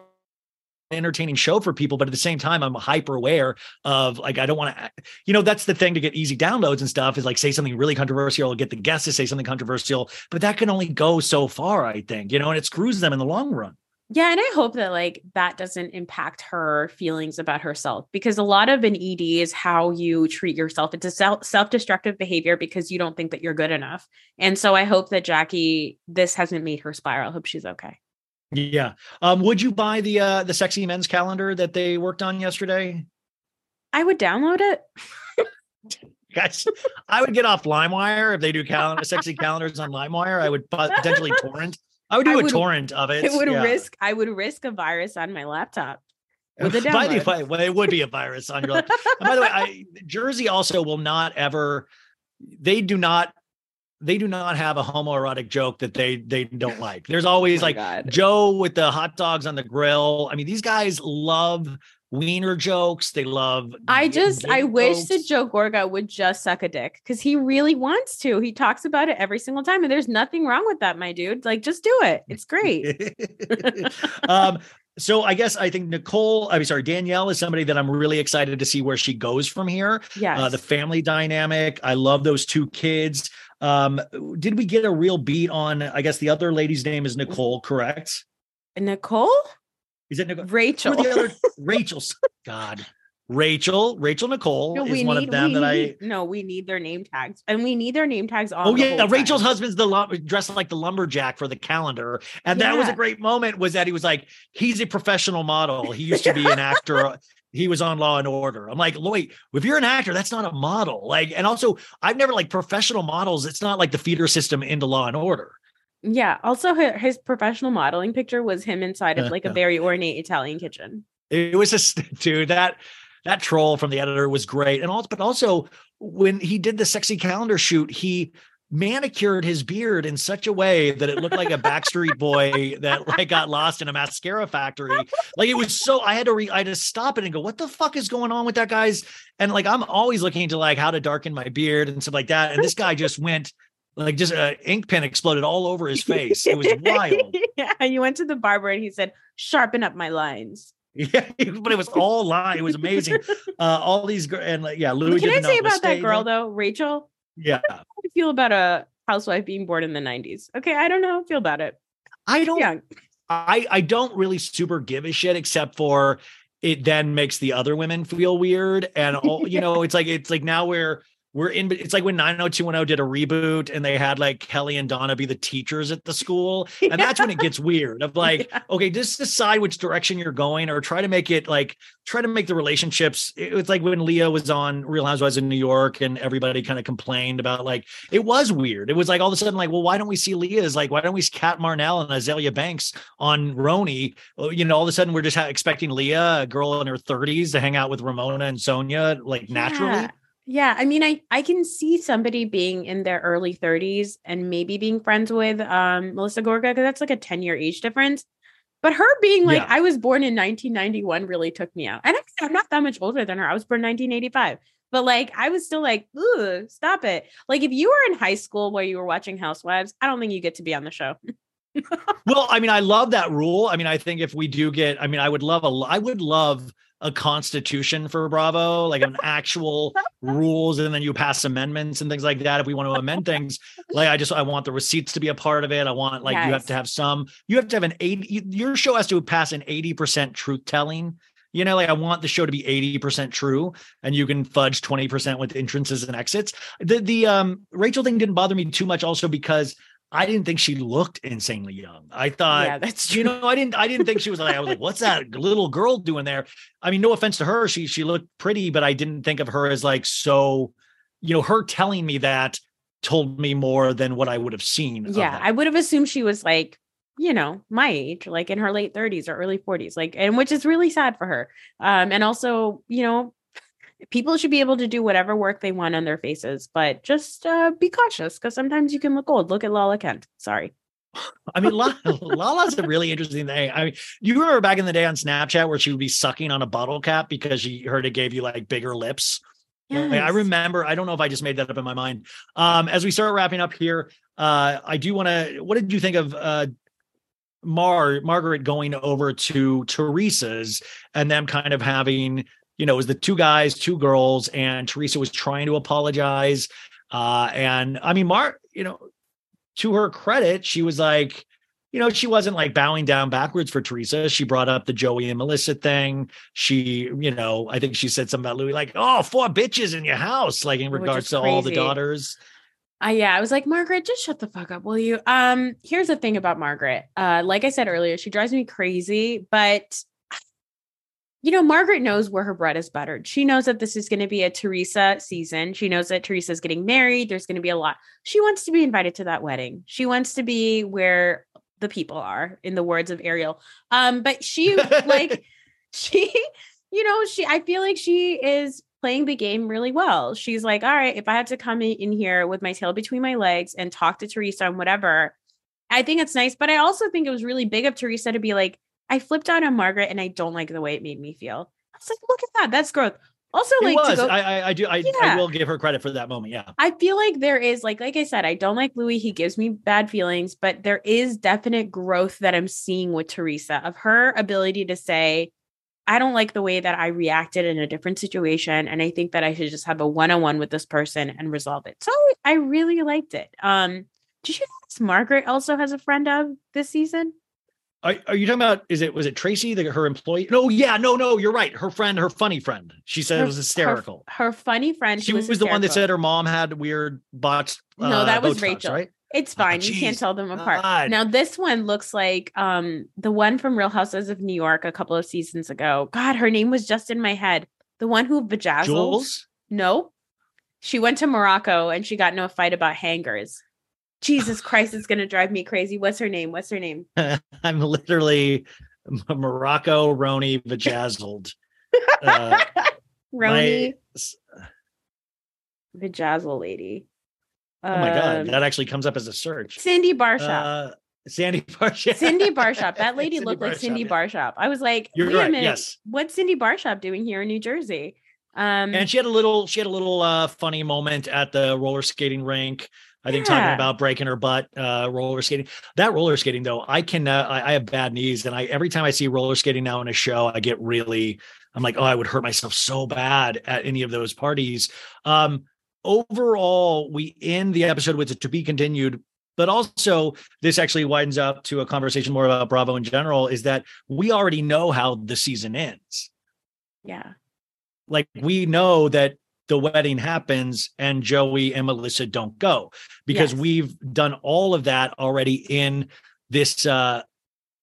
an entertaining show for people, but at the same time, I'm hyper aware of like I don't want to you know, that's the thing to get easy downloads and stuff is like say something really controversial, get the guests to say something controversial, but that can only go so far, I think, you know, and it screws them in the long run. Yeah, and I hope that like that doesn't impact her feelings about herself because a lot of an ED is how you treat yourself. It's a self self-destructive behavior because you don't think that you're good enough. And so I hope that Jackie this hasn't made her spiral. I hope she's okay. Yeah. Um, would you buy the uh the sexy men's calendar that they worked on yesterday? I would download it. Guys, I would get off LimeWire if they do calendar sexy calendars on LimeWire. I would potentially torrent. I would do I a would- torrent of it. It would yeah. risk I would risk a virus on my laptop with a By the way, it would be a virus on your. lap- and by the way, I, Jersey also will not ever. They do not. They do not have a homoerotic joke that they they don't like. There's always Oh like God. Joe with the hot dogs on the grill. I mean, these guys love wiener jokes. They love. I just I gay wish that Joe Gorga would just suck a dick because he really wants to. He talks about it every single time, and there's nothing wrong with that, my dude. Like, just do it. It's great. um, so I guess I think Nicole, I'm sorry, Danielle is somebody that I'm really excited to see where she goes from here. Yes. Uh, the family dynamic. I love those two kids. Um, did we get a real beat on? I guess the other lady's name is Nicole, correct? Nicole? Is it Nicole? Rachel. Who the other Rachel's? God, Rachel, Rachel Nicole No, is we one need, of them that I. no, we need their name tags, and we need their name tags on. Oh yeah, Rachel's time. husband's the lum- dressed like the lumberjack for the calendar, and that was a great moment. Was that he was like, he's a professional model. He used to be an actor. He was on Law and Order. I'm like, wait, if you're an actor, that's not a model. Like, and also, I've never like professional models. It's not like the feeder system into Law and Order. Yeah. Also, his, his professional modeling picture was him inside of like a very ornate Italian kitchen. It was just, dude, that that troll from the editor was great, and also, but also when he did the sexy calendar shoot, he manicured his beard in such a way that it looked like a Backstreet Boy that like got lost in a mascara factory. Like it was so I had to re I had to stop it and go, what the fuck is going on with that guy's? And like I'm always looking into like how to darken my beard and stuff like that. And this guy just went like just a ink pen exploded all over his face. It was wild. yeah. And you went to the barber and he said, sharpen up my lines. Yeah, but it was all lie. It was amazing. Uh, all these girls and like, yeah, Luis. Can I say about that girl though, Rachel? Yeah, How do you feel about a housewife being born in the 90s? Okay, I don't know how I feel about it. I don't. Yeah. I I don't really super give a shit except for it. Then makes the other women feel weird, and all you know, it's like it's like now we're we're in. It's like when 90210 did a reboot, and they had like Kelly and Donna be the teachers at the school, and that's when it gets weird. Of like, okay, just decide which direction you're going, or try to make it like try to make the relationships. It was like when Leah was on Real Housewives in New York, and everybody kind of complained about like it was weird. It was like all of a sudden, like, well, why don't we see Leah as like, why don't we see Cat Marnell and Azealia Banks on RHONY? You know, all of a sudden we're just ha- expecting Leah, a girl in her 30s, to hang out with Ramona and Sonja like naturally. Yeah. I mean, I I can see somebody being in their early 30s and maybe being friends with um Melissa Gorga because that's like a 10 year age difference. But her being like, Yeah. I was born in 1991 really took me out. And actually, I'm not that much older than her. I was born 1985. But like, I was still like, ooh, stop it. Like, if you were in high school where you were watching Housewives, I don't think you get to be on the show. Well, I mean, I love that rule. I mean, I think if we do get, I mean, I would love a, I would love a constitution for Bravo, like an actual rules, and then you pass amendments and things like that. If we want to amend things, like I just, I want the receipts to be a part of it. I want like you have to have some, you have to have an eighty. Your show has to pass an eighty percent truth telling. You know, like I want the show to be 80% true and you can fudge 20% with entrances and exits. The the um Rachel thing didn't bother me too much also because I didn't think she looked insanely young. I thought yeah, that's you know, I didn't I didn't think she was like I was like, what's that little girl doing there? I mean, no offense to her, she she looked pretty, but I didn't think of her as like so, you know, her telling me that told me more than what I would have seen. yeah i would have assumed she was like you know my age like in her late 30s or early 40s like and which is really sad for her um and also you know people should be able to do whatever work they want on their faces but just uh be cautious because sometimes you can look old look at lala kent sorry I mean, La- Lala's a really interesting thing. I mean, you remember back in the day on Snapchat where she would be sucking on a bottle cap because she heard it gave you like bigger lips. Like, I remember. I don't know if I just made that up in my mind. Um, as we start wrapping up here, uh, I do want to. What did you think of uh, Mar Margaret going over to Teresa's and them kind of having, you know, it was the two guys, two girls, and Teresa was trying to apologize. Uh, and I mean, Marge, you know, to her credit, she was like, you know, she wasn't like bowing down backwards for Teresa. She brought up the Joey and Melissa thing. She, you know, I think she said something about Luis, like, oh, four bitches in your house, like in Which regards to all the daughters. Uh, yeah, I was like, Margaret, just shut the fuck up, will you? Um, here's the thing about Margaret. Uh, like I said earlier, she drives me crazy, but you know, Margaret knows where her bread is buttered. She knows that this is going to be a Teresa season. She knows that Teresa's getting married. There's going to be a lot. She wants to be invited to that wedding. She wants to be where the people are, in the words of Ariel. Um, but she like she, you know, she I feel like she is playing the game really well. She's like, all right, if I have to come in, in here with my tail between my legs and talk to Teresa and whatever, I think it's nice. But I also think it was really big of Teresa to be like, I flipped out on Margaret and I don't like the way it made me feel. I was like, look at that. That's growth. Also, It like was. go, I, I, I do. I, I will give her credit for that moment. Yeah. I feel like there is like like I said, I don't like Luis. He gives me bad feelings, but there is definite growth that I'm seeing with Teresa of her ability to say, I don't like the way that I reacted in a different situation. And I think that I should just have a one-on-one with this person and resolve it. So I really liked it. Um, did you notice Margaret also has a friend of this season? Are, are you talking about? Is it was it Tracy, the, her employee? No, yeah, no, no. You're right. Her friend, her funny friend. She said Her- it was hysterical. Her, funny friend. she who was, the one that said her mom had weird botched. No, uh, that was Botox, Rachel. right? It's Oh, fine. you can't tell them apart. God. Now this one looks like um the one from Real Houses of New York a couple of seasons ago. God, her name was just in my head. The one who bejazzled. Jules. No. She went to Morocco and she got into a fight about hangers. Jesus Christ, it's gonna drive me crazy. What's her name? What's her name? I'm literally Morocco RHONY Vajazzled. Uh, Roni my- Bejazzle lady. oh my god, Um, that actually comes up as a search. Cindy Barshop. Uh, Sandy Barshop. Cindy Barshop. That lady Cindy looked like Barshop, Cindy yeah. Barshop. I was like, You're wait a minute. yes. What's Cindy Barshop doing here in New Jersey? Um, and she had a little she had a little uh funny moment at the roller skating rink i think talking about breaking her butt uh roller skating that roller skating though i can uh, I, I have bad knees and i every time i see roller skating now in a show i get really i'm like oh i would hurt myself so bad at any of those parties. Um overall we end the episode with a to be continued but also this actually widens up to a conversation more about bravo in general is that we already know how the season ends. Yeah. like we know that the wedding happens and Joey and Melissa don't go because Yes. we've done all of that already in this uh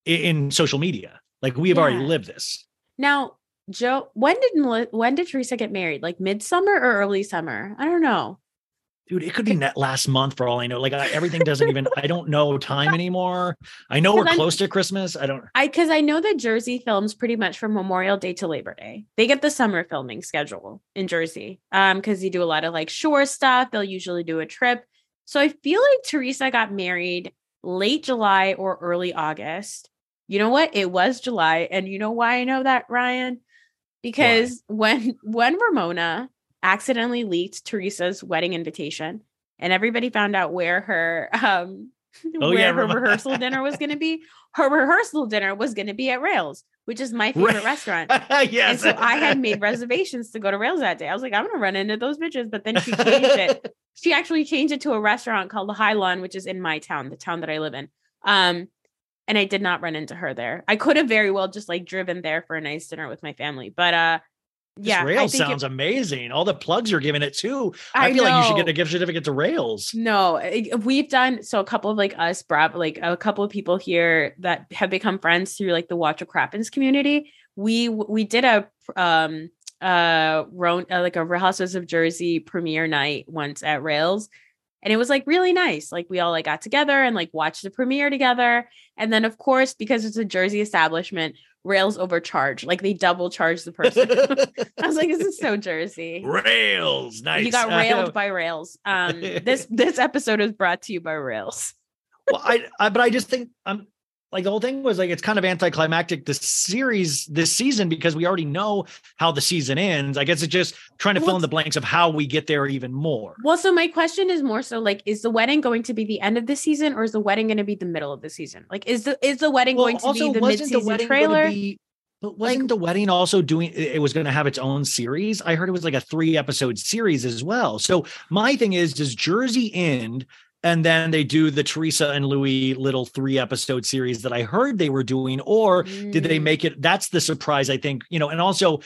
in social media. Like we have already lived this. Now, Joe, when did when did Teresa get married? Like midsummer or early summer? I don't know. Dude, it could be net last month for all I know. Like I, everything doesn't even I don't know time anymore. I know we're I'm- close to Christmas. I don't I because I know that Jersey films pretty much from Memorial Day to Labor Day. They get the summer filming schedule in Jersey. Um, because you do a lot of like shore stuff. They'll usually do a trip. So I feel like Teresa got married late July or early August. You know what? It was July, and you know why I know that, Ryan? Because when when Ramona accidentally leaked Teresa's wedding invitation, and everybody found out where her um Oh, where yeah, her rehearsal dinner was going to be. Her rehearsal dinner was going to be at Rails, which is my favorite restaurant. yes. And so I had made reservations to go to Rails that day. I was like, I'm gonna run into those bitches, but then she changed it. She actually changed it to a restaurant called the High Lawn, which is in my town, the town that I live in. Um, and I did not run into her there. I could have very well just like driven there for a nice dinner with my family, but uh, This yeah, Rails think it- sounds amazing. All the plugs you're giving it too. I, I feel like you should get a gift certificate to Rails. No, it- we've done so. A couple of like us, Bravo, like a couple of people here that have become friends through like the Watch What Crappens community. We we did a um uh, Ron, uh like a Real Houses of Jersey premiere night once at Rails, and it was like really nice. Like we all like got together and like watched the premiere together, and then of course because it's a Jersey establishment, Rails overcharge. Like they double charge the person. I was like, this is so Jersey. Rails, nice. You got railed by Rails. Um, this this episode is brought to you by Rails. well, I, I, but I just think I'm like the whole thing was like it's kind of anticlimactic the series this season because we already know how the season ends. I guess it's just trying to fill in the blanks of how we get there even more. Well, so my question is more so like, is the wedding going to be the end of the season or is the wedding going to be the middle of the season? Like, is the is the wedding Well, going to also, be the wasn't mid the season wedding gonna trailer? be- But wasn't the wedding also doing it it was going to have its own series? I heard it was like a three episode series as well. So my thing is, does Jersey end and then they do the Teresa and Luis little three episode series that I heard they were doing, or did they Mm. make it? That's the surprise, I think, you know, and also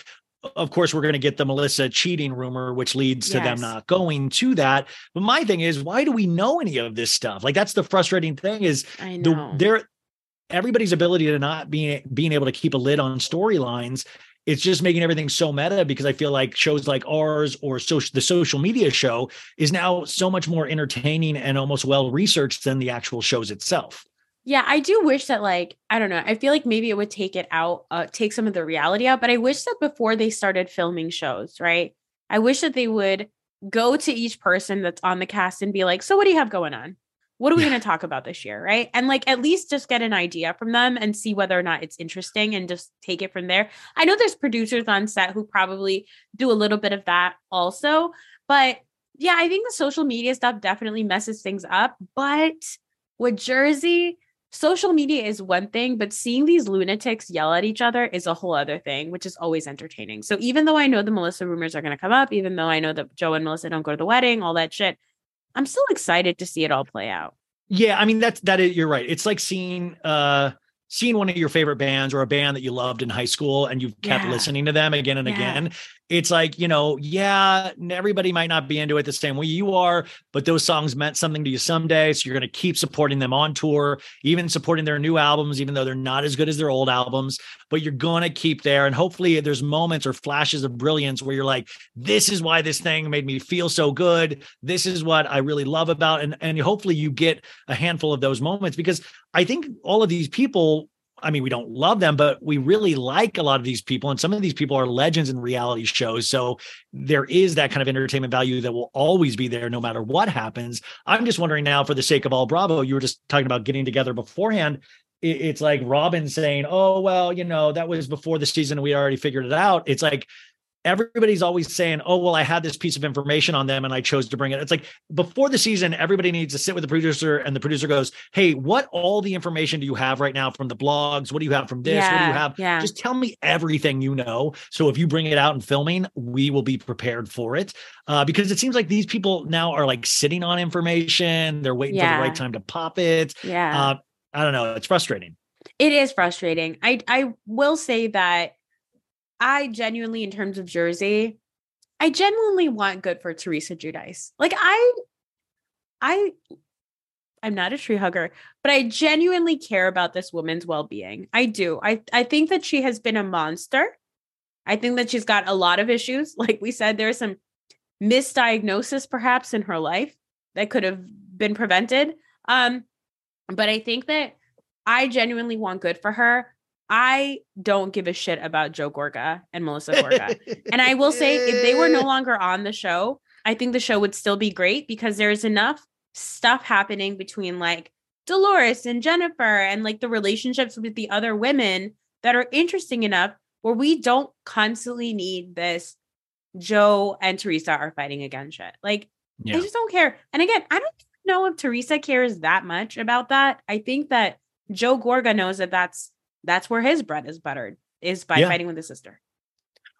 of course, we're going to get the Melissa cheating rumor, which leads to them not going to that. But my thing is, why do we know any of this stuff? Like, that's the frustrating thing is I the know. there everybody's ability to not being being able to keep a lid on storylines it's just making everything so meta because i feel like shows like ours or social the social media show is now so much more entertaining and almost well researched than the actual shows itself Yeah, I do wish that like I don't know. I feel like maybe it would take it out, uh, take some of the reality out. But I wish that before they started filming shows, right? I wish that they would go to each person that's on the cast and be like, "So what do you have going on? What are we going to talk about this year?" Right? And like at least just get an idea from them and see whether or not it's interesting and just take it from there. I know there's producers on set who probably do a little bit of that also, but yeah, I think the social media stuff definitely messes things up. But with Jersey, social media is one thing, but seeing these lunatics yell at each other is a whole other thing, which is always entertaining. So even though I know the Melissa rumors are going to come up, even though I know that Joe and Melissa don't go to the wedding, all that shit, I'm still excited to see it all play out. yeah i mean that's that is you're right it's like seeing uh seeing one of your favorite bands or a band that you loved in high school and you've kept Yeah. listening to them again and Yeah. again it's like you know yeah everybody might not be into it the same way you are but those songs meant something to you someday so you're going to keep supporting them on tour even supporting their new albums even though they're not as good as their old albums but you're going to keep there and hopefully there's moments or flashes of brilliance where you're like this is why this thing made me feel so good. This is what i really love about and and hopefully you get a handful of those moments because i think all of these people I mean, we don't love them, but we really like a lot of these people. And some of these people are legends in reality shows. So there is that kind of entertainment value that will always be there no matter what happens. I'm just wondering now, for the sake of all Bravo, you were just talking about getting together beforehand. It's like Robyn saying, Oh, well, you know, that was before the season. We already figured it out. It's like, everybody's always saying, "Oh, well, I had this piece of information on them and I chose to bring it." It's like before the season, everybody needs to sit with the producer, and the producer goes, "Hey, what all the information do you have right now from the blogs? What do you have from this? what do you have? yeah. Just tell me everything you know. So if you bring it out in filming, we will be prepared for it." Uh, because it seems like these people now are like sitting on information. They're waiting for the right time to pop it. Yeah. Uh, I don't know. It's frustrating. It is frustrating. I I will say that I genuinely, in terms of Jersey, I genuinely want good for Teresa Giudice. Like I, I, I'm not a tree hugger, but I genuinely care about this woman's well being. I do. I I think that she has been a monster. I think that she's got a lot of issues. Like we said, there's some misdiagnosis perhaps in her life that could have been prevented. Um, but I think that I genuinely want good for her. I don't give a shit about Joe Gorga and Melissa Gorga. and I will say, if they were no longer on the show, I think the show would still be great because there's enough stuff happening between like Dolores and Jennifer and like the relationships with the other women that are interesting enough where we don't constantly need this Joe and Teresa are fighting again shit. Like, Yeah. I just don't care. And again, I don't know if Teresa cares that much about that. I think that Joe Gorga knows that that's that's where his bread is buttered is by Yeah. fighting with his sister.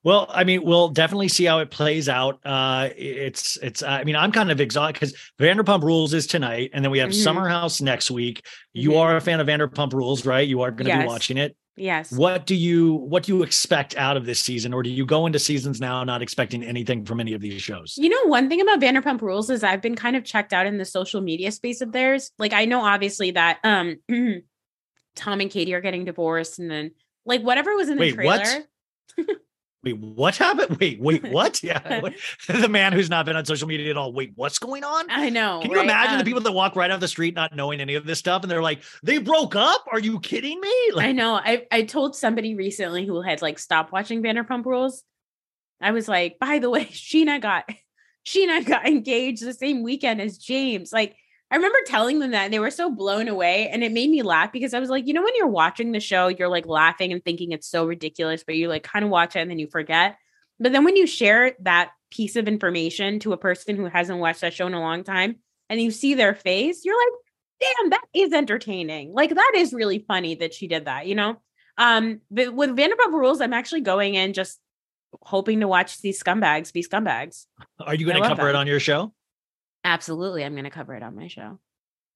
Well, I mean, we'll definitely see how it plays out. Uh, it's, it's. I mean, I'm kind of exhausted because Vanderpump Rules is tonight, and then we have Mhm. Summer House next week. You Mhm. are a fan of Vanderpump Rules, right? You are going to Yes. be watching it. Yes. What do you What do you expect out of this season, or do you go into seasons now not expecting anything from any of these shows? You know, one thing about Vanderpump Rules is I've been kind of checked out in the social media space of theirs. Like I know obviously that um Tom and Katie are getting divorced and then like whatever was in the Wait, trailer. what? Wait, what happened? Wait, wait, what? Yeah, what? the man who's not been on social media at all. Wait, what's going on? I know. Can you right? imagine the Um, people that walk right off the street not knowing any of this stuff, and they're like, "They broke up? Are you kidding me?" Like, I know. I I told somebody recently who had like stopped watching Vanderpump Rules. I was like, by the way, Scheana got Scheana got engaged the same weekend as James. Like, I remember telling them that and they were so blown away. And it made me laugh because I was like, you know, when you're watching the show, you're like laughing and thinking it's so ridiculous, but you like kind of watch it and then you forget. But then when you share that piece of information to a person who hasn't watched that show in a long time and you see their face, you're like, damn, that is entertaining. Like that is really funny that she did that, you know? Um, but with Vanderpump Rules, I'm actually going in just hoping to watch these scumbags be scumbags. Are you going to cover it on your show? Absolutely. I'm going to cover it on my show.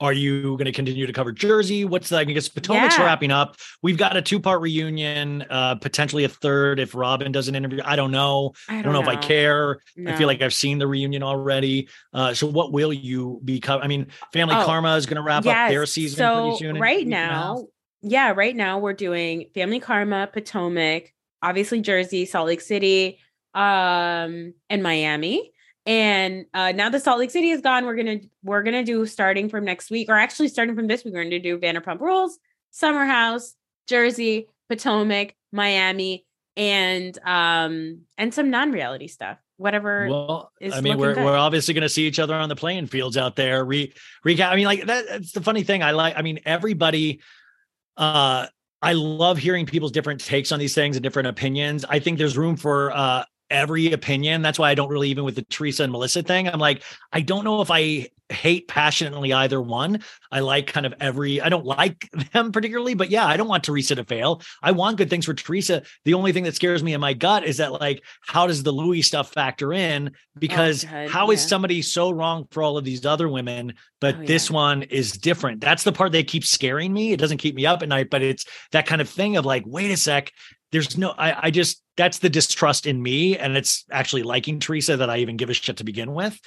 Are you going to continue to cover Jersey? What's the, I guess Potomac's yeah. wrapping up. We've got a two part reunion, uh, potentially a third if Robyn does an interview. I don't know. I don't, I don't know, know, if I care. No. I feel like I've seen the reunion already. Uh, so what will you be covering? I mean, Family oh, Karma is going to wrap yes. up their season so pretty soon. Right now, yeah, right now we're doing Family Karma, Potomac, obviously Jersey, Salt Lake City, um, and Miami. And uh, now that Salt Lake City is gone, we're gonna we're gonna do starting from next week, or actually starting from this week, we're gonna do Vanderpump Rules, Summer House, Jersey, Potomac, Miami, and um and some non-reality stuff. Whatever. Well, I mean, we're good. we're obviously going to see each other on the playing fields out there. Re recap. I mean, like that, that's the funny thing. I like. I mean, everybody. Uh, I love hearing people's different takes on these things and different opinions. I think there's room for uh, every opinion. That's why I don't really even with the Teresa and Melissa thing. I'm like, I don't know if I hate passionately either one. I like kind of every, I don't like them particularly, but yeah, I don't want Teresa to fail. I want good things for Teresa. The only thing that scares me in my gut is that, like, how does the Luis stuff factor in? Because oh, how yeah. is somebody so wrong for all of these other women, but oh, this yeah. one is different? That's the part that keeps scaring me. It doesn't keep me up at night, but it's that kind of thing of like, wait a sec, there's no I, I just that's the distrust in me and it's actually liking teresa that i even give a shit to begin with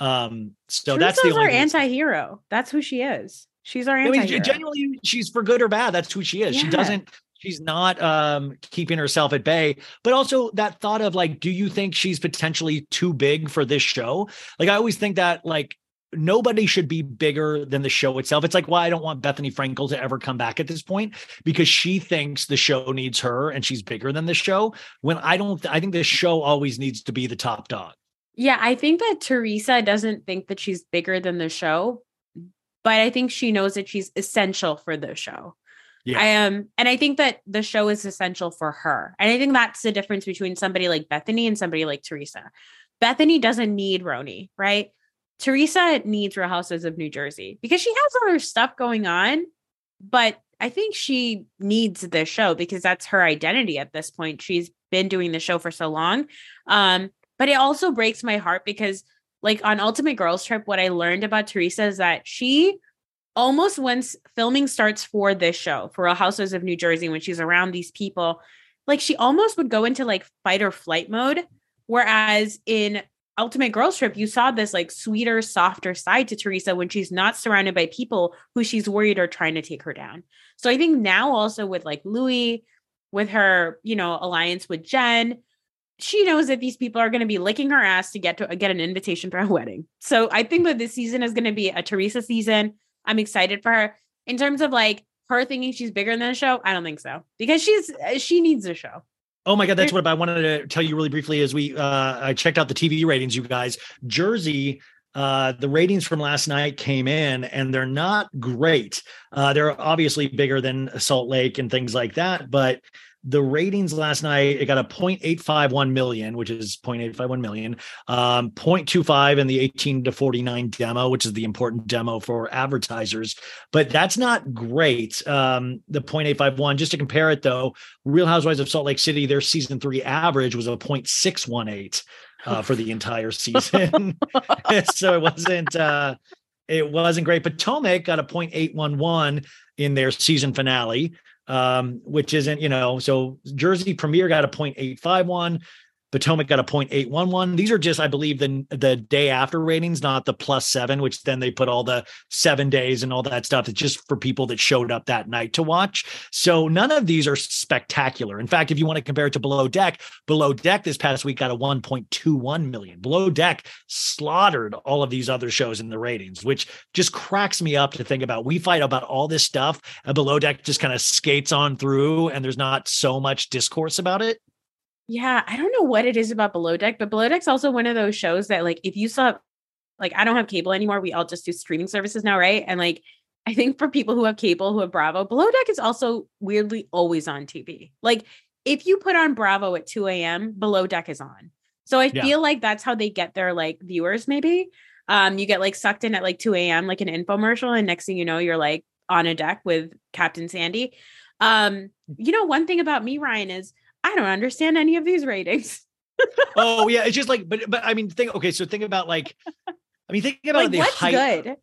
um, so Teresa's that's the only our anti-hero. That's who she is. She's our anti-hero. I mean, genuinely, she's for good or bad. That's who she is. Yeah. She doesn't. She's not um, keeping herself at bay. But also that thought of like, do you think she's potentially too big for this show? Like, I always think that like nobody should be bigger than the show itself. It's like why I don't want Bethenny Frankel to ever come back at this point because she thinks the show needs her and she's bigger than the show. When I don't, I think the show always needs to be the top dog. Yeah, I think that Teresa doesn't think that she's bigger than the show, but I think she knows that she's essential for the show. Yeah. I am, um, and I think that the show is essential for her. And I think that's the difference between somebody like Bethenny and somebody like Teresa. Bethenny doesn't need RHONY, right? Teresa needs Real Houses of New Jersey because she has other stuff going on, but I think she needs the show because that's her identity at this point. She's been doing the show for so long. Um, but it also breaks my heart because, like, on Ultimate Girls Trip, what I learned about Teresa is that she almost once filming starts for this show, for Real Housewives of New Jersey, when she's around these people, like, she almost would go into like fight or flight mode. Whereas in Ultimate Girls Trip, you saw this like sweeter, softer side to Teresa when she's not surrounded by people who she's worried are trying to take her down. So I think now also with like Luis, with her, you know, alliance with Jen, she knows that these people are going to be licking her ass to get to get an invitation for a wedding. So I think that this season is going to be a Teresa season. I'm excited for her. In terms of like her thinking she's bigger than the show, I don't think so because she's uh, she needs a show. Oh my god, that's what I wanted to tell you really briefly as we uh I checked out the TV ratings you guys. Jersey uh, the ratings from last night came in and they're not great. Uh, they're obviously bigger than Salt Lake and things like that, but the ratings last night it got a 0.851 million which is 0.851 million um 0.25 in the 18 to 49 demo which is the important demo for advertisers. But that's not great um the 0.851 just to compare it though real housewives of salt lake city their season three average was a 0.618 uh, for the entire season. So it wasn't uh it wasn't great. Potomac got a 0.811 in their season finale um, which isn't, you know, so Jersey Premier got a 0.851. Potomac got a 0.811. These are just, I believe, the the day after ratings, not the plus seven, which then they put all the seven days and all that stuff. It's just for people that showed up that night to watch. So none of these are spectacular. In fact, if you want to compare it to Below Deck, Below Deck this past week got a 1.21 million. Below Deck slaughtered all of these other shows in the ratings, which just cracks me up to think about. We fight about all this stuff, and Below Deck just kind of skates on through, and there's not so much discourse about it. Yeah, I don't know what it is about Below Deck, but Below Deck's also one of those shows that like if you saw like I don't have cable anymore. We all just do streaming services now, right? And like I think for people who have cable, who have Bravo, Below Deck is also weirdly always on TV. Like if you put on Bravo at 2 a.m., Below Deck is on. So I Yeah. feel like that's how they get their like viewers, maybe. Um, you get like sucked in at like 2 a.m., like an infomercial, and next thing you know, you're like on a deck with Captain Sandy. Um, you know, one thing about me, Ryan, is I don't understand any of these ratings. oh yeah, it's just like, but but I mean, think okay. So think about like, I mean, think about like, the what's height. good?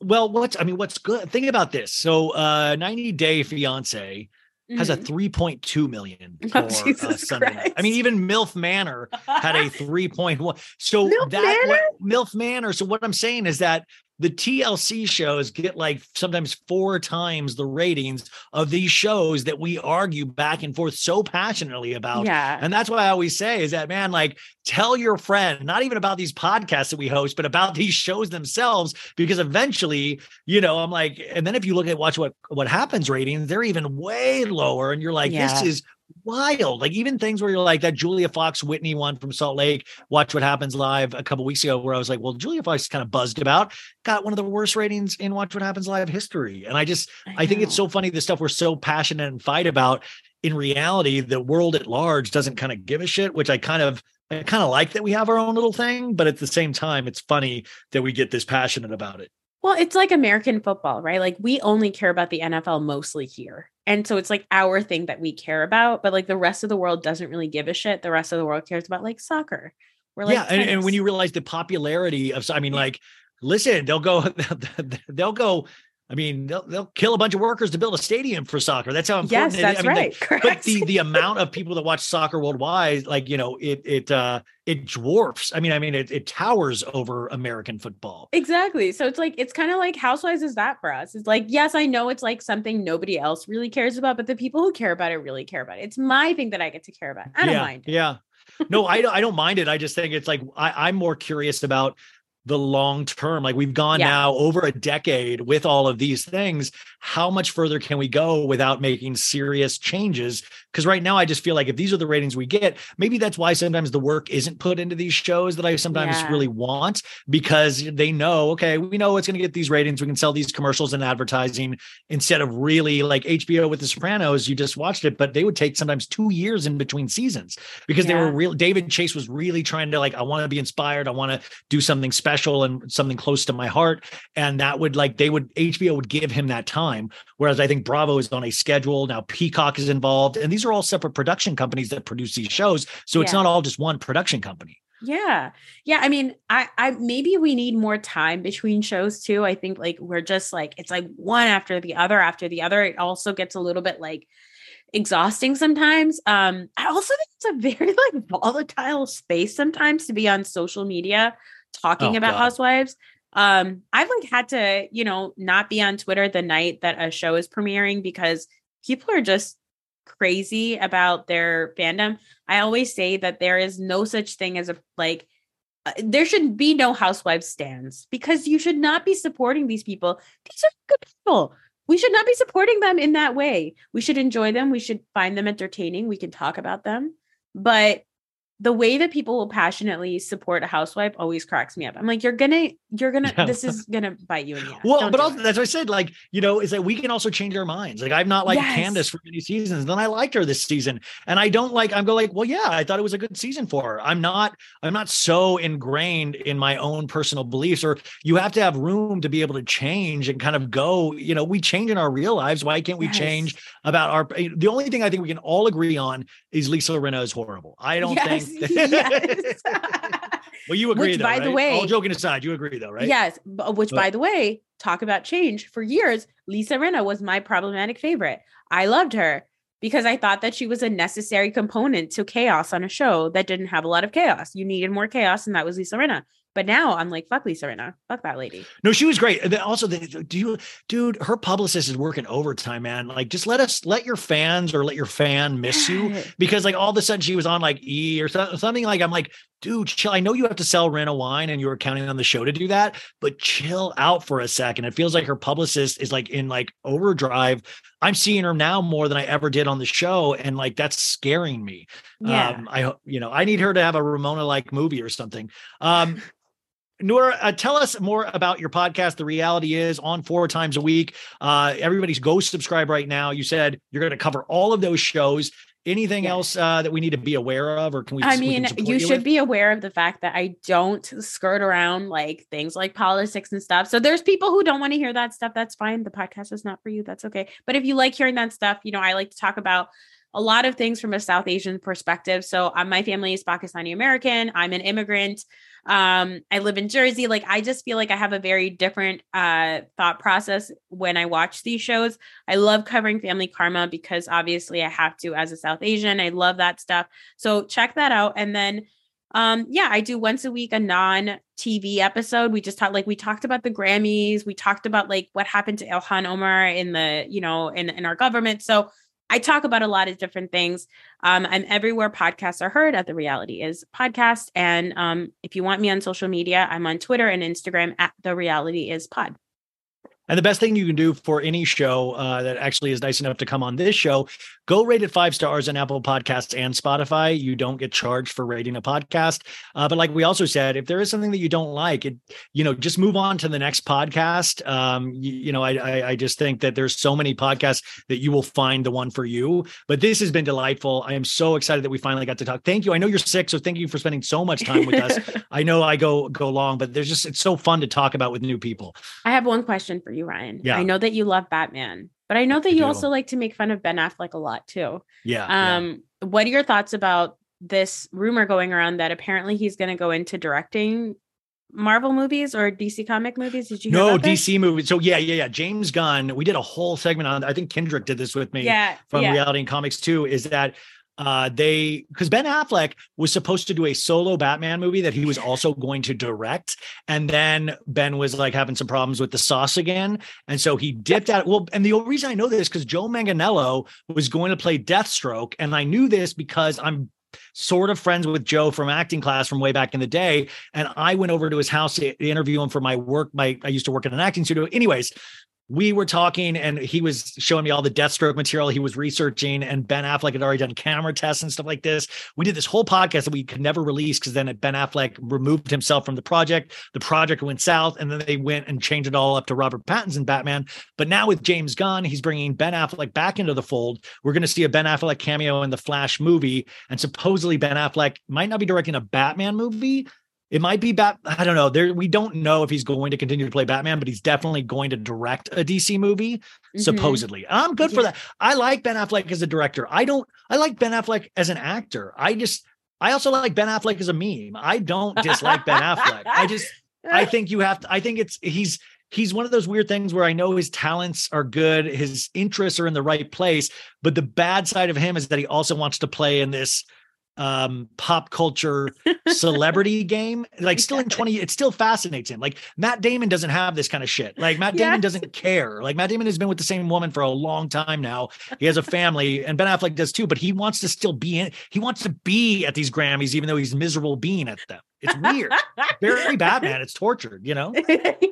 Well, what's I mean, what's good? Think about this. So, uh, 90 Day Fiance has a Mhm. 3.2 million Oh, for uh, Jesus Sunday night. I mean, even MILF Manor had a 3.1. So MILF that what, MILF Manor. So what I'm saying is that the TLC shows get like sometimes four times the ratings of these shows that we argue back and forth so passionately about. Yeah. And that's why I always say is that, man, like tell your friend, not even about these podcasts that we host, but about these shows themselves, because eventually, you know, I'm like, and then if you look at watch what what happens ratings, they're even way lower. And you're like, Yeah. this is wild. Like even things where you're like that Julia Fox Whitney one from Salt Lake, watch what happens live a couple weeks ago, where I was like, well, Julia Fox is kind of buzzed about, got one of the worst ratings in Watch What Happens Live history. And I just I think it's so funny the stuff we're so passionate and fight about. In reality, the world at large doesn't kind of give a shit, which I kind of I kind of like that we have our own little thing, but at the same time, it's funny that we get this passionate about it. Well, it's like American football, right? Like we only care about the NFL mostly here. And so it's like our thing that we care about, but like the rest of the world doesn't really give a shit. The rest of the world cares about like soccer. We're like yeah, and, and when you realize the popularity of, I mean, like, listen, they'll go, they'll go. I mean, they'll they'll kill a bunch of workers to build a stadium for soccer. That's how important. Yes, it is. that's I mean, right. but Correct. the the amount of people that watch soccer worldwide, like you know, it it uh it dwarfs. I mean, I mean, it it towers over American football. Exactly. So it's like it's kind of like Housewives is that for us. It's like yes, I know it's like something nobody else really cares about, but the people who care about it really care about it. It's my thing that I get to care about. I don't yeah, mind. Yeah. No, I don't I don't mind it. I just think it's like I, I'm more curious about the long term. Like we've gone Yeah. now over a decade with all of these things. How much further can we go without making serious changes? Because right now I just feel like if these are the ratings we get, maybe that's why sometimes the work isn't put into these shows that I sometimes Yeah. really want because they know, okay, we know it's going to get these ratings. We can sell these commercials and advertising instead of really like HBO with The Sopranos. You just watched it, but they would take sometimes two years in between seasons because they were real. David Chase was really trying to like, I want to be inspired. I want to do something special and something close to my heart. And that would like, they would, HBO would give him that time. Whereas I think Bravo is on a schedule. Now Peacock is involved. And these are all separate production companies that produce these shows. So it's not all just one production company. Yeah. Yeah. I mean, I, I maybe we need more time between shows too. I think like we're just like, it's like one after the other after the other. It also gets a little bit like exhausting sometimes. Um, I also think it's a very like volatile space sometimes to be on social media talking Oh, about God. housewives. Um, I've like had to, you know, not be on Twitter the night that a show is premiering because people are just crazy about their fandom. I always say that there is no such thing as a like uh, there should be no housewives stands because you should not be supporting these people. These are good people. We should not be supporting them in that way. We should enjoy them. We should find them entertaining. We can talk about them. But the way that people will passionately support a housewife always cracks me up. I'm like, you're gonna, you're gonna, Yeah. this is gonna bite you in the ass. Well, Don't but also that's what I said. Like, you know, is that we can also change our minds. Like, I've not liked Yes. Candiace for many seasons. Then I liked her this season. And I don't like, I'm going like, well, yeah, I thought it was a good season for her. I'm not, I'm not so ingrained in my own personal beliefs, or you have to have room to be able to change and kind of go, you know, we change in our real lives. Why can't we Yes. change about our eh, the only thing I think we can all agree on is Lisa Rinna is horrible. I don't Yes, think yes. well, you agree Which, though, by the way- all joking aside, you agree though, right? Yes, uh, which But- by the way, talk about change. For years, Lisa Rinna was my problematic favorite. I loved her because I thought that she was a necessary component to chaos on a show that didn't have a lot of chaos. You needed more chaos, and that was Lisa Rinna. But now I'm like, fuck Lisa Rinna. Fuck that lady. No, she was great. And also, the, do you, dude? Her publicist is working overtime, man. Like, just let us, let your fans or let your fan miss you because, like, all of a sudden she was on like E or so- something. Like, I'm like, dude, chill. I know you have to sell Rinna wine and you were counting on the show to do that, but chill out for a second. It feels like her publicist is like in like overdrive. I'm seeing her now more than I ever did on the show, and like that's scaring me. Yeah. Um, I hope you know I need her to have a Ramona like movie or something. Um, Noor, uh, tell us more about your podcast. The reality is on four times a week. Uh, everybody's go subscribe right now. You said you're going to cover all of those shows. Anything yeah. else uh, that we need to be aware of, or can we? I mean, you, you should with? be aware of the fact that I don't skirt around like things like politics and stuff. So there's people who don't want to hear that stuff. That's fine. The podcast is not for you. That's okay. But if you like hearing that stuff, you know, I like to talk about a lot of things from a South Asian perspective. So um, my family is Pakistani American. I'm an immigrant. Um, I live in Jersey. Like I just feel like I have a very different uh, thought process when I watch these shows. I love covering family karma because obviously I have to as a South Asian. I love that stuff. So check that out. And then um yeah i do once a week a non tv episode we just talked like we talked about the grammys we talked about like what happened to ilhan omar in the you know in in our government so I talk about a lot of different things. Um, I'm everywhere podcasts are heard at the reality is podcast. And um, if you want me on social media, I'm on Twitter and Instagram at the reality is pod. And the best thing you can do for any show uh, that actually is nice enough to come on this show, go rate it five stars on Apple Podcasts and Spotify. You don't get charged for rating a podcast. Uh, but like we also said, if there is something that you don't like, it you know just move on to the next podcast. Um, you, you know, I, I I just think that there's so many podcasts that you will find the one for you. But this has been delightful. I am so excited that we finally got to talk. Thank you. I know you're sick, so thank you for spending so much time with us. I know I go go long, but there's just it's so fun to talk about with new people. I have one question for you you, Ryan. Yeah. I know that you love Batman, but I know that I you do. also like to make fun of Ben Affleck a lot too. Yeah. Um, yeah. what are your thoughts about this rumor going around that apparently he's going to go into directing Marvel movies or DC comic movies? Did you No, DC movies. So yeah, yeah, yeah. James Gunn, we did a whole segment on I think Kendrick did this with me yeah, from yeah. Reality and Comics too, is that uh, they because Ben Affleck was supposed to do a solo Batman movie that he was also going to direct, and then Ben was like having some problems with the sauce again, and so he dipped out. Well, and the only reason I know this because Joe Manganiello was going to play Deathstroke, and I knew this because I'm sort of friends with Joe from acting class from way back in the day. And I went over to his house to interview him for my work. My I used to work in an acting studio. Anyways, we were talking and he was showing me all the Deathstroke material he was researching and Ben Affleck had already done camera tests and stuff like this. We did this whole podcast that we could never release because then Ben Affleck removed himself from the project. The project went south and then they went and changed it all up to Robert Pattinson Batman. But now with James Gunn, he's bringing Ben Affleck back into the fold. We're going to see a Ben Affleck cameo in the Flash movie and supposedly Ben Affleck might not be directing a Batman movie, it might be Bat. I don't know. There, we don't know if he's going to continue to play Batman, but he's definitely going to direct a DC movie, mm-hmm. supposedly. I'm good yeah. for that. I like Ben Affleck as a director. I don't. I like Ben Affleck as an actor. I just. I also like Ben Affleck as a meme. I don't dislike Ben Affleck. I just. I think you have to. I think it's he's he's one of those weird things where I know his talents are good, his interests are in the right place, but the bad side of him is that he also wants to play in this um pop culture celebrity game like still in 20 it still fascinates him. Like matt damon doesn't have this kind of shit. Like matt damon doesn't care. Like matt damon has been with the same woman for a long time now. He has a family and ben affleck does too but he wants to still be in he wants to be at these grammys even though he's miserable being at them. It's weird. Very batman. It's tortured you know?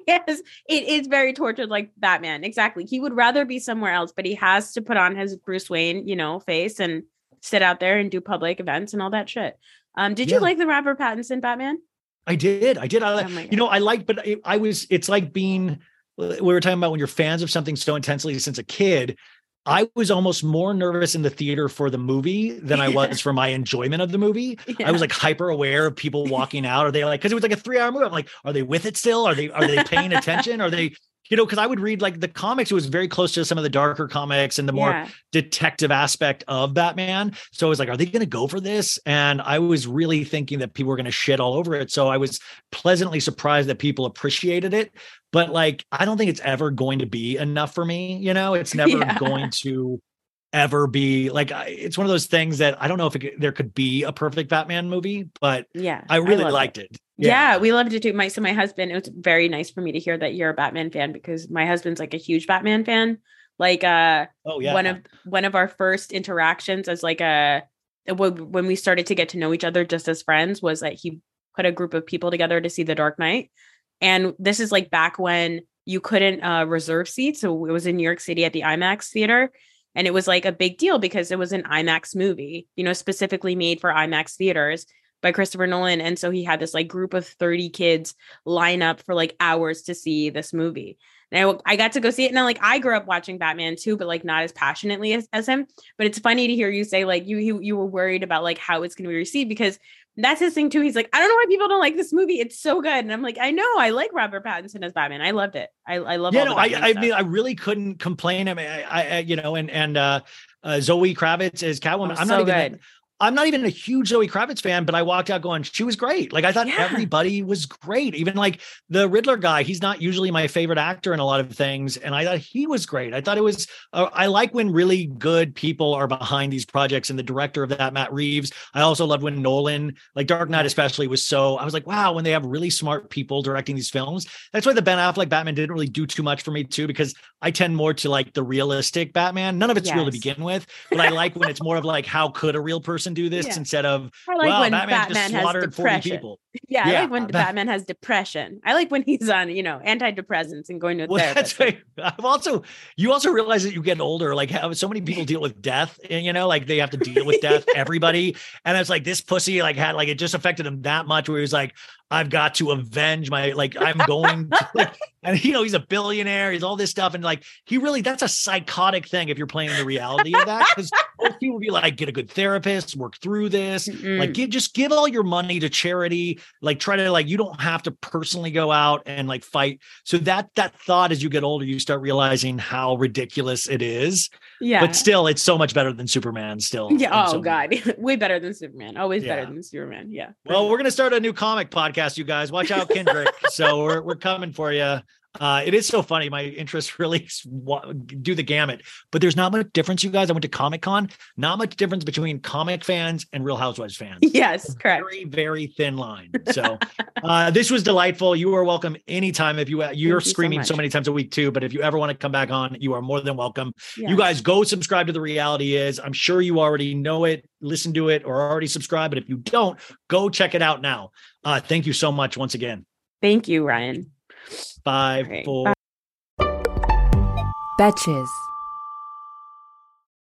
Yes it is very tortured like batman. Exactly. He would rather be somewhere else but he has to put on his bruce wayne you know face and sit out there and do public events and all that shit. Um, did yeah. you like the Robert Pattinson Batman? I did. I did. I oh you know, I liked, but I, I was, it's like being, we were talking about when you're fans of something so intensely since a kid. I was almost more nervous in the theater for the movie than I was for my enjoyment of the movie. Yeah. I was like hyper aware of people walking out. Are they like because it was like a three hour movie? I'm like, are they with it still? Are they are they paying attention? Are they you know, because I would read like the comics, it was very close to some of the darker comics and the more yeah. detective aspect of Batman. So I was like, are they going to go for this? And I was really thinking that people were going to shit all over it. So I was pleasantly surprised that people appreciated it. But like, I don't think it's ever going to be enough for me. You know, it's never yeah. going to ever be like it's one of those things that I don't know if it, there could be a perfect Batman movie, but yeah, I really I liked it. it. Yeah. yeah. we loved it too. My so my husband, it was very nice for me to hear that you're a Batman fan because my husband's like a huge Batman fan. Like uh oh yeah, one of one of our first interactions as like a when we started to get to know each other just as friends was that he put a group of people together to see The Dark Knight. And this is like back when you couldn't uh, reserve seats. So it was in New York City at the IMAX theater. And it was like a big deal because it was an IMAX movie, you know, specifically made for IMAX theaters. By Christopher Nolan. And so he had this like group of 30 kids line up for like hours to see this movie. And I, I got to go see it. And like I grew up watching Batman too, but like not as passionately as, as him. But it's funny to hear you say like you, you you were worried about like how it's gonna be received because that's his thing too. He's like, I don't know why people don't like this movie. It's so good. And I'm like, I know, I like Robert Pattinson as Batman. I loved it. I, I love yeah, no, I, I mean, I really couldn't complain. I mean, I, I you know, and and uh, uh Zoe Kravitz as Catwoman. Oh, I'm so not even. good. I'm not even a huge Zoe Kravitz fan, but I walked out going, she was great. Like I thought Yeah. everybody was great. Even like the Riddler guy, he's not usually my favorite actor in a lot of things, and I thought he was great. I thought it was. Uh, I like when really good people are behind these projects, and the director of that, Matt Reeves. I also loved when Nolan, like Dark Knight, especially, was so. I was like, wow, when they have really smart people directing these films. That's why the Ben Affleck Batman didn't really do too much for me too, because I tend more to like the realistic Batman. None of it's real to begin with, but I like when it's more of like how could a real person do this Yeah. instead of I like well, when Batman, Batman just has slaughtered 40 depression. people. Yeah, I like when Bat- Batman has depression. I like when he's on, you know, antidepressants and going to Well, that's right. I've also you also realize that you get older, like how so many people deal with death, and you know, like they have to deal with death. Everybody, and it's like this pussy, like had like it just affected him that much, where he was like, "I've got to avenge my like I'm going," to, like, and you know, he's a billionaire, he's all this stuff, and like he really that's a psychotic thing if you're playing the reality of that because most people be like, get a good therapist, work through this, Mm-mm. like give just give all your money to charity, like try to like you don't have to personally go out and like fight so that that thought as you get older you start realizing how ridiculous it is yeah. but still it's so much better than superman still yeah. Oh so God. Way better than Superman. Always Yeah. better than Superman. Yeah. well we're going to start a new comic podcast you guys. Watch out kendrick. So we're, we're coming for you uh, it is so funny. My interests really do the gamut, but there's not much difference, you guys. I went to Comic Con. Not much difference between comic fans and Real Housewives fans. Yes, correct. very very thin line so uh this was delightful you are welcome anytime if you uh, you're you so screaming so, much. many times a week too but if you ever want to come back on you are more than welcome you guys go subscribe to the reality is i'm sure you already know it listen to it or already subscribe but if you don't go check it out now uh thank you so much once again Thank you, Ryan. Five right, four Betches.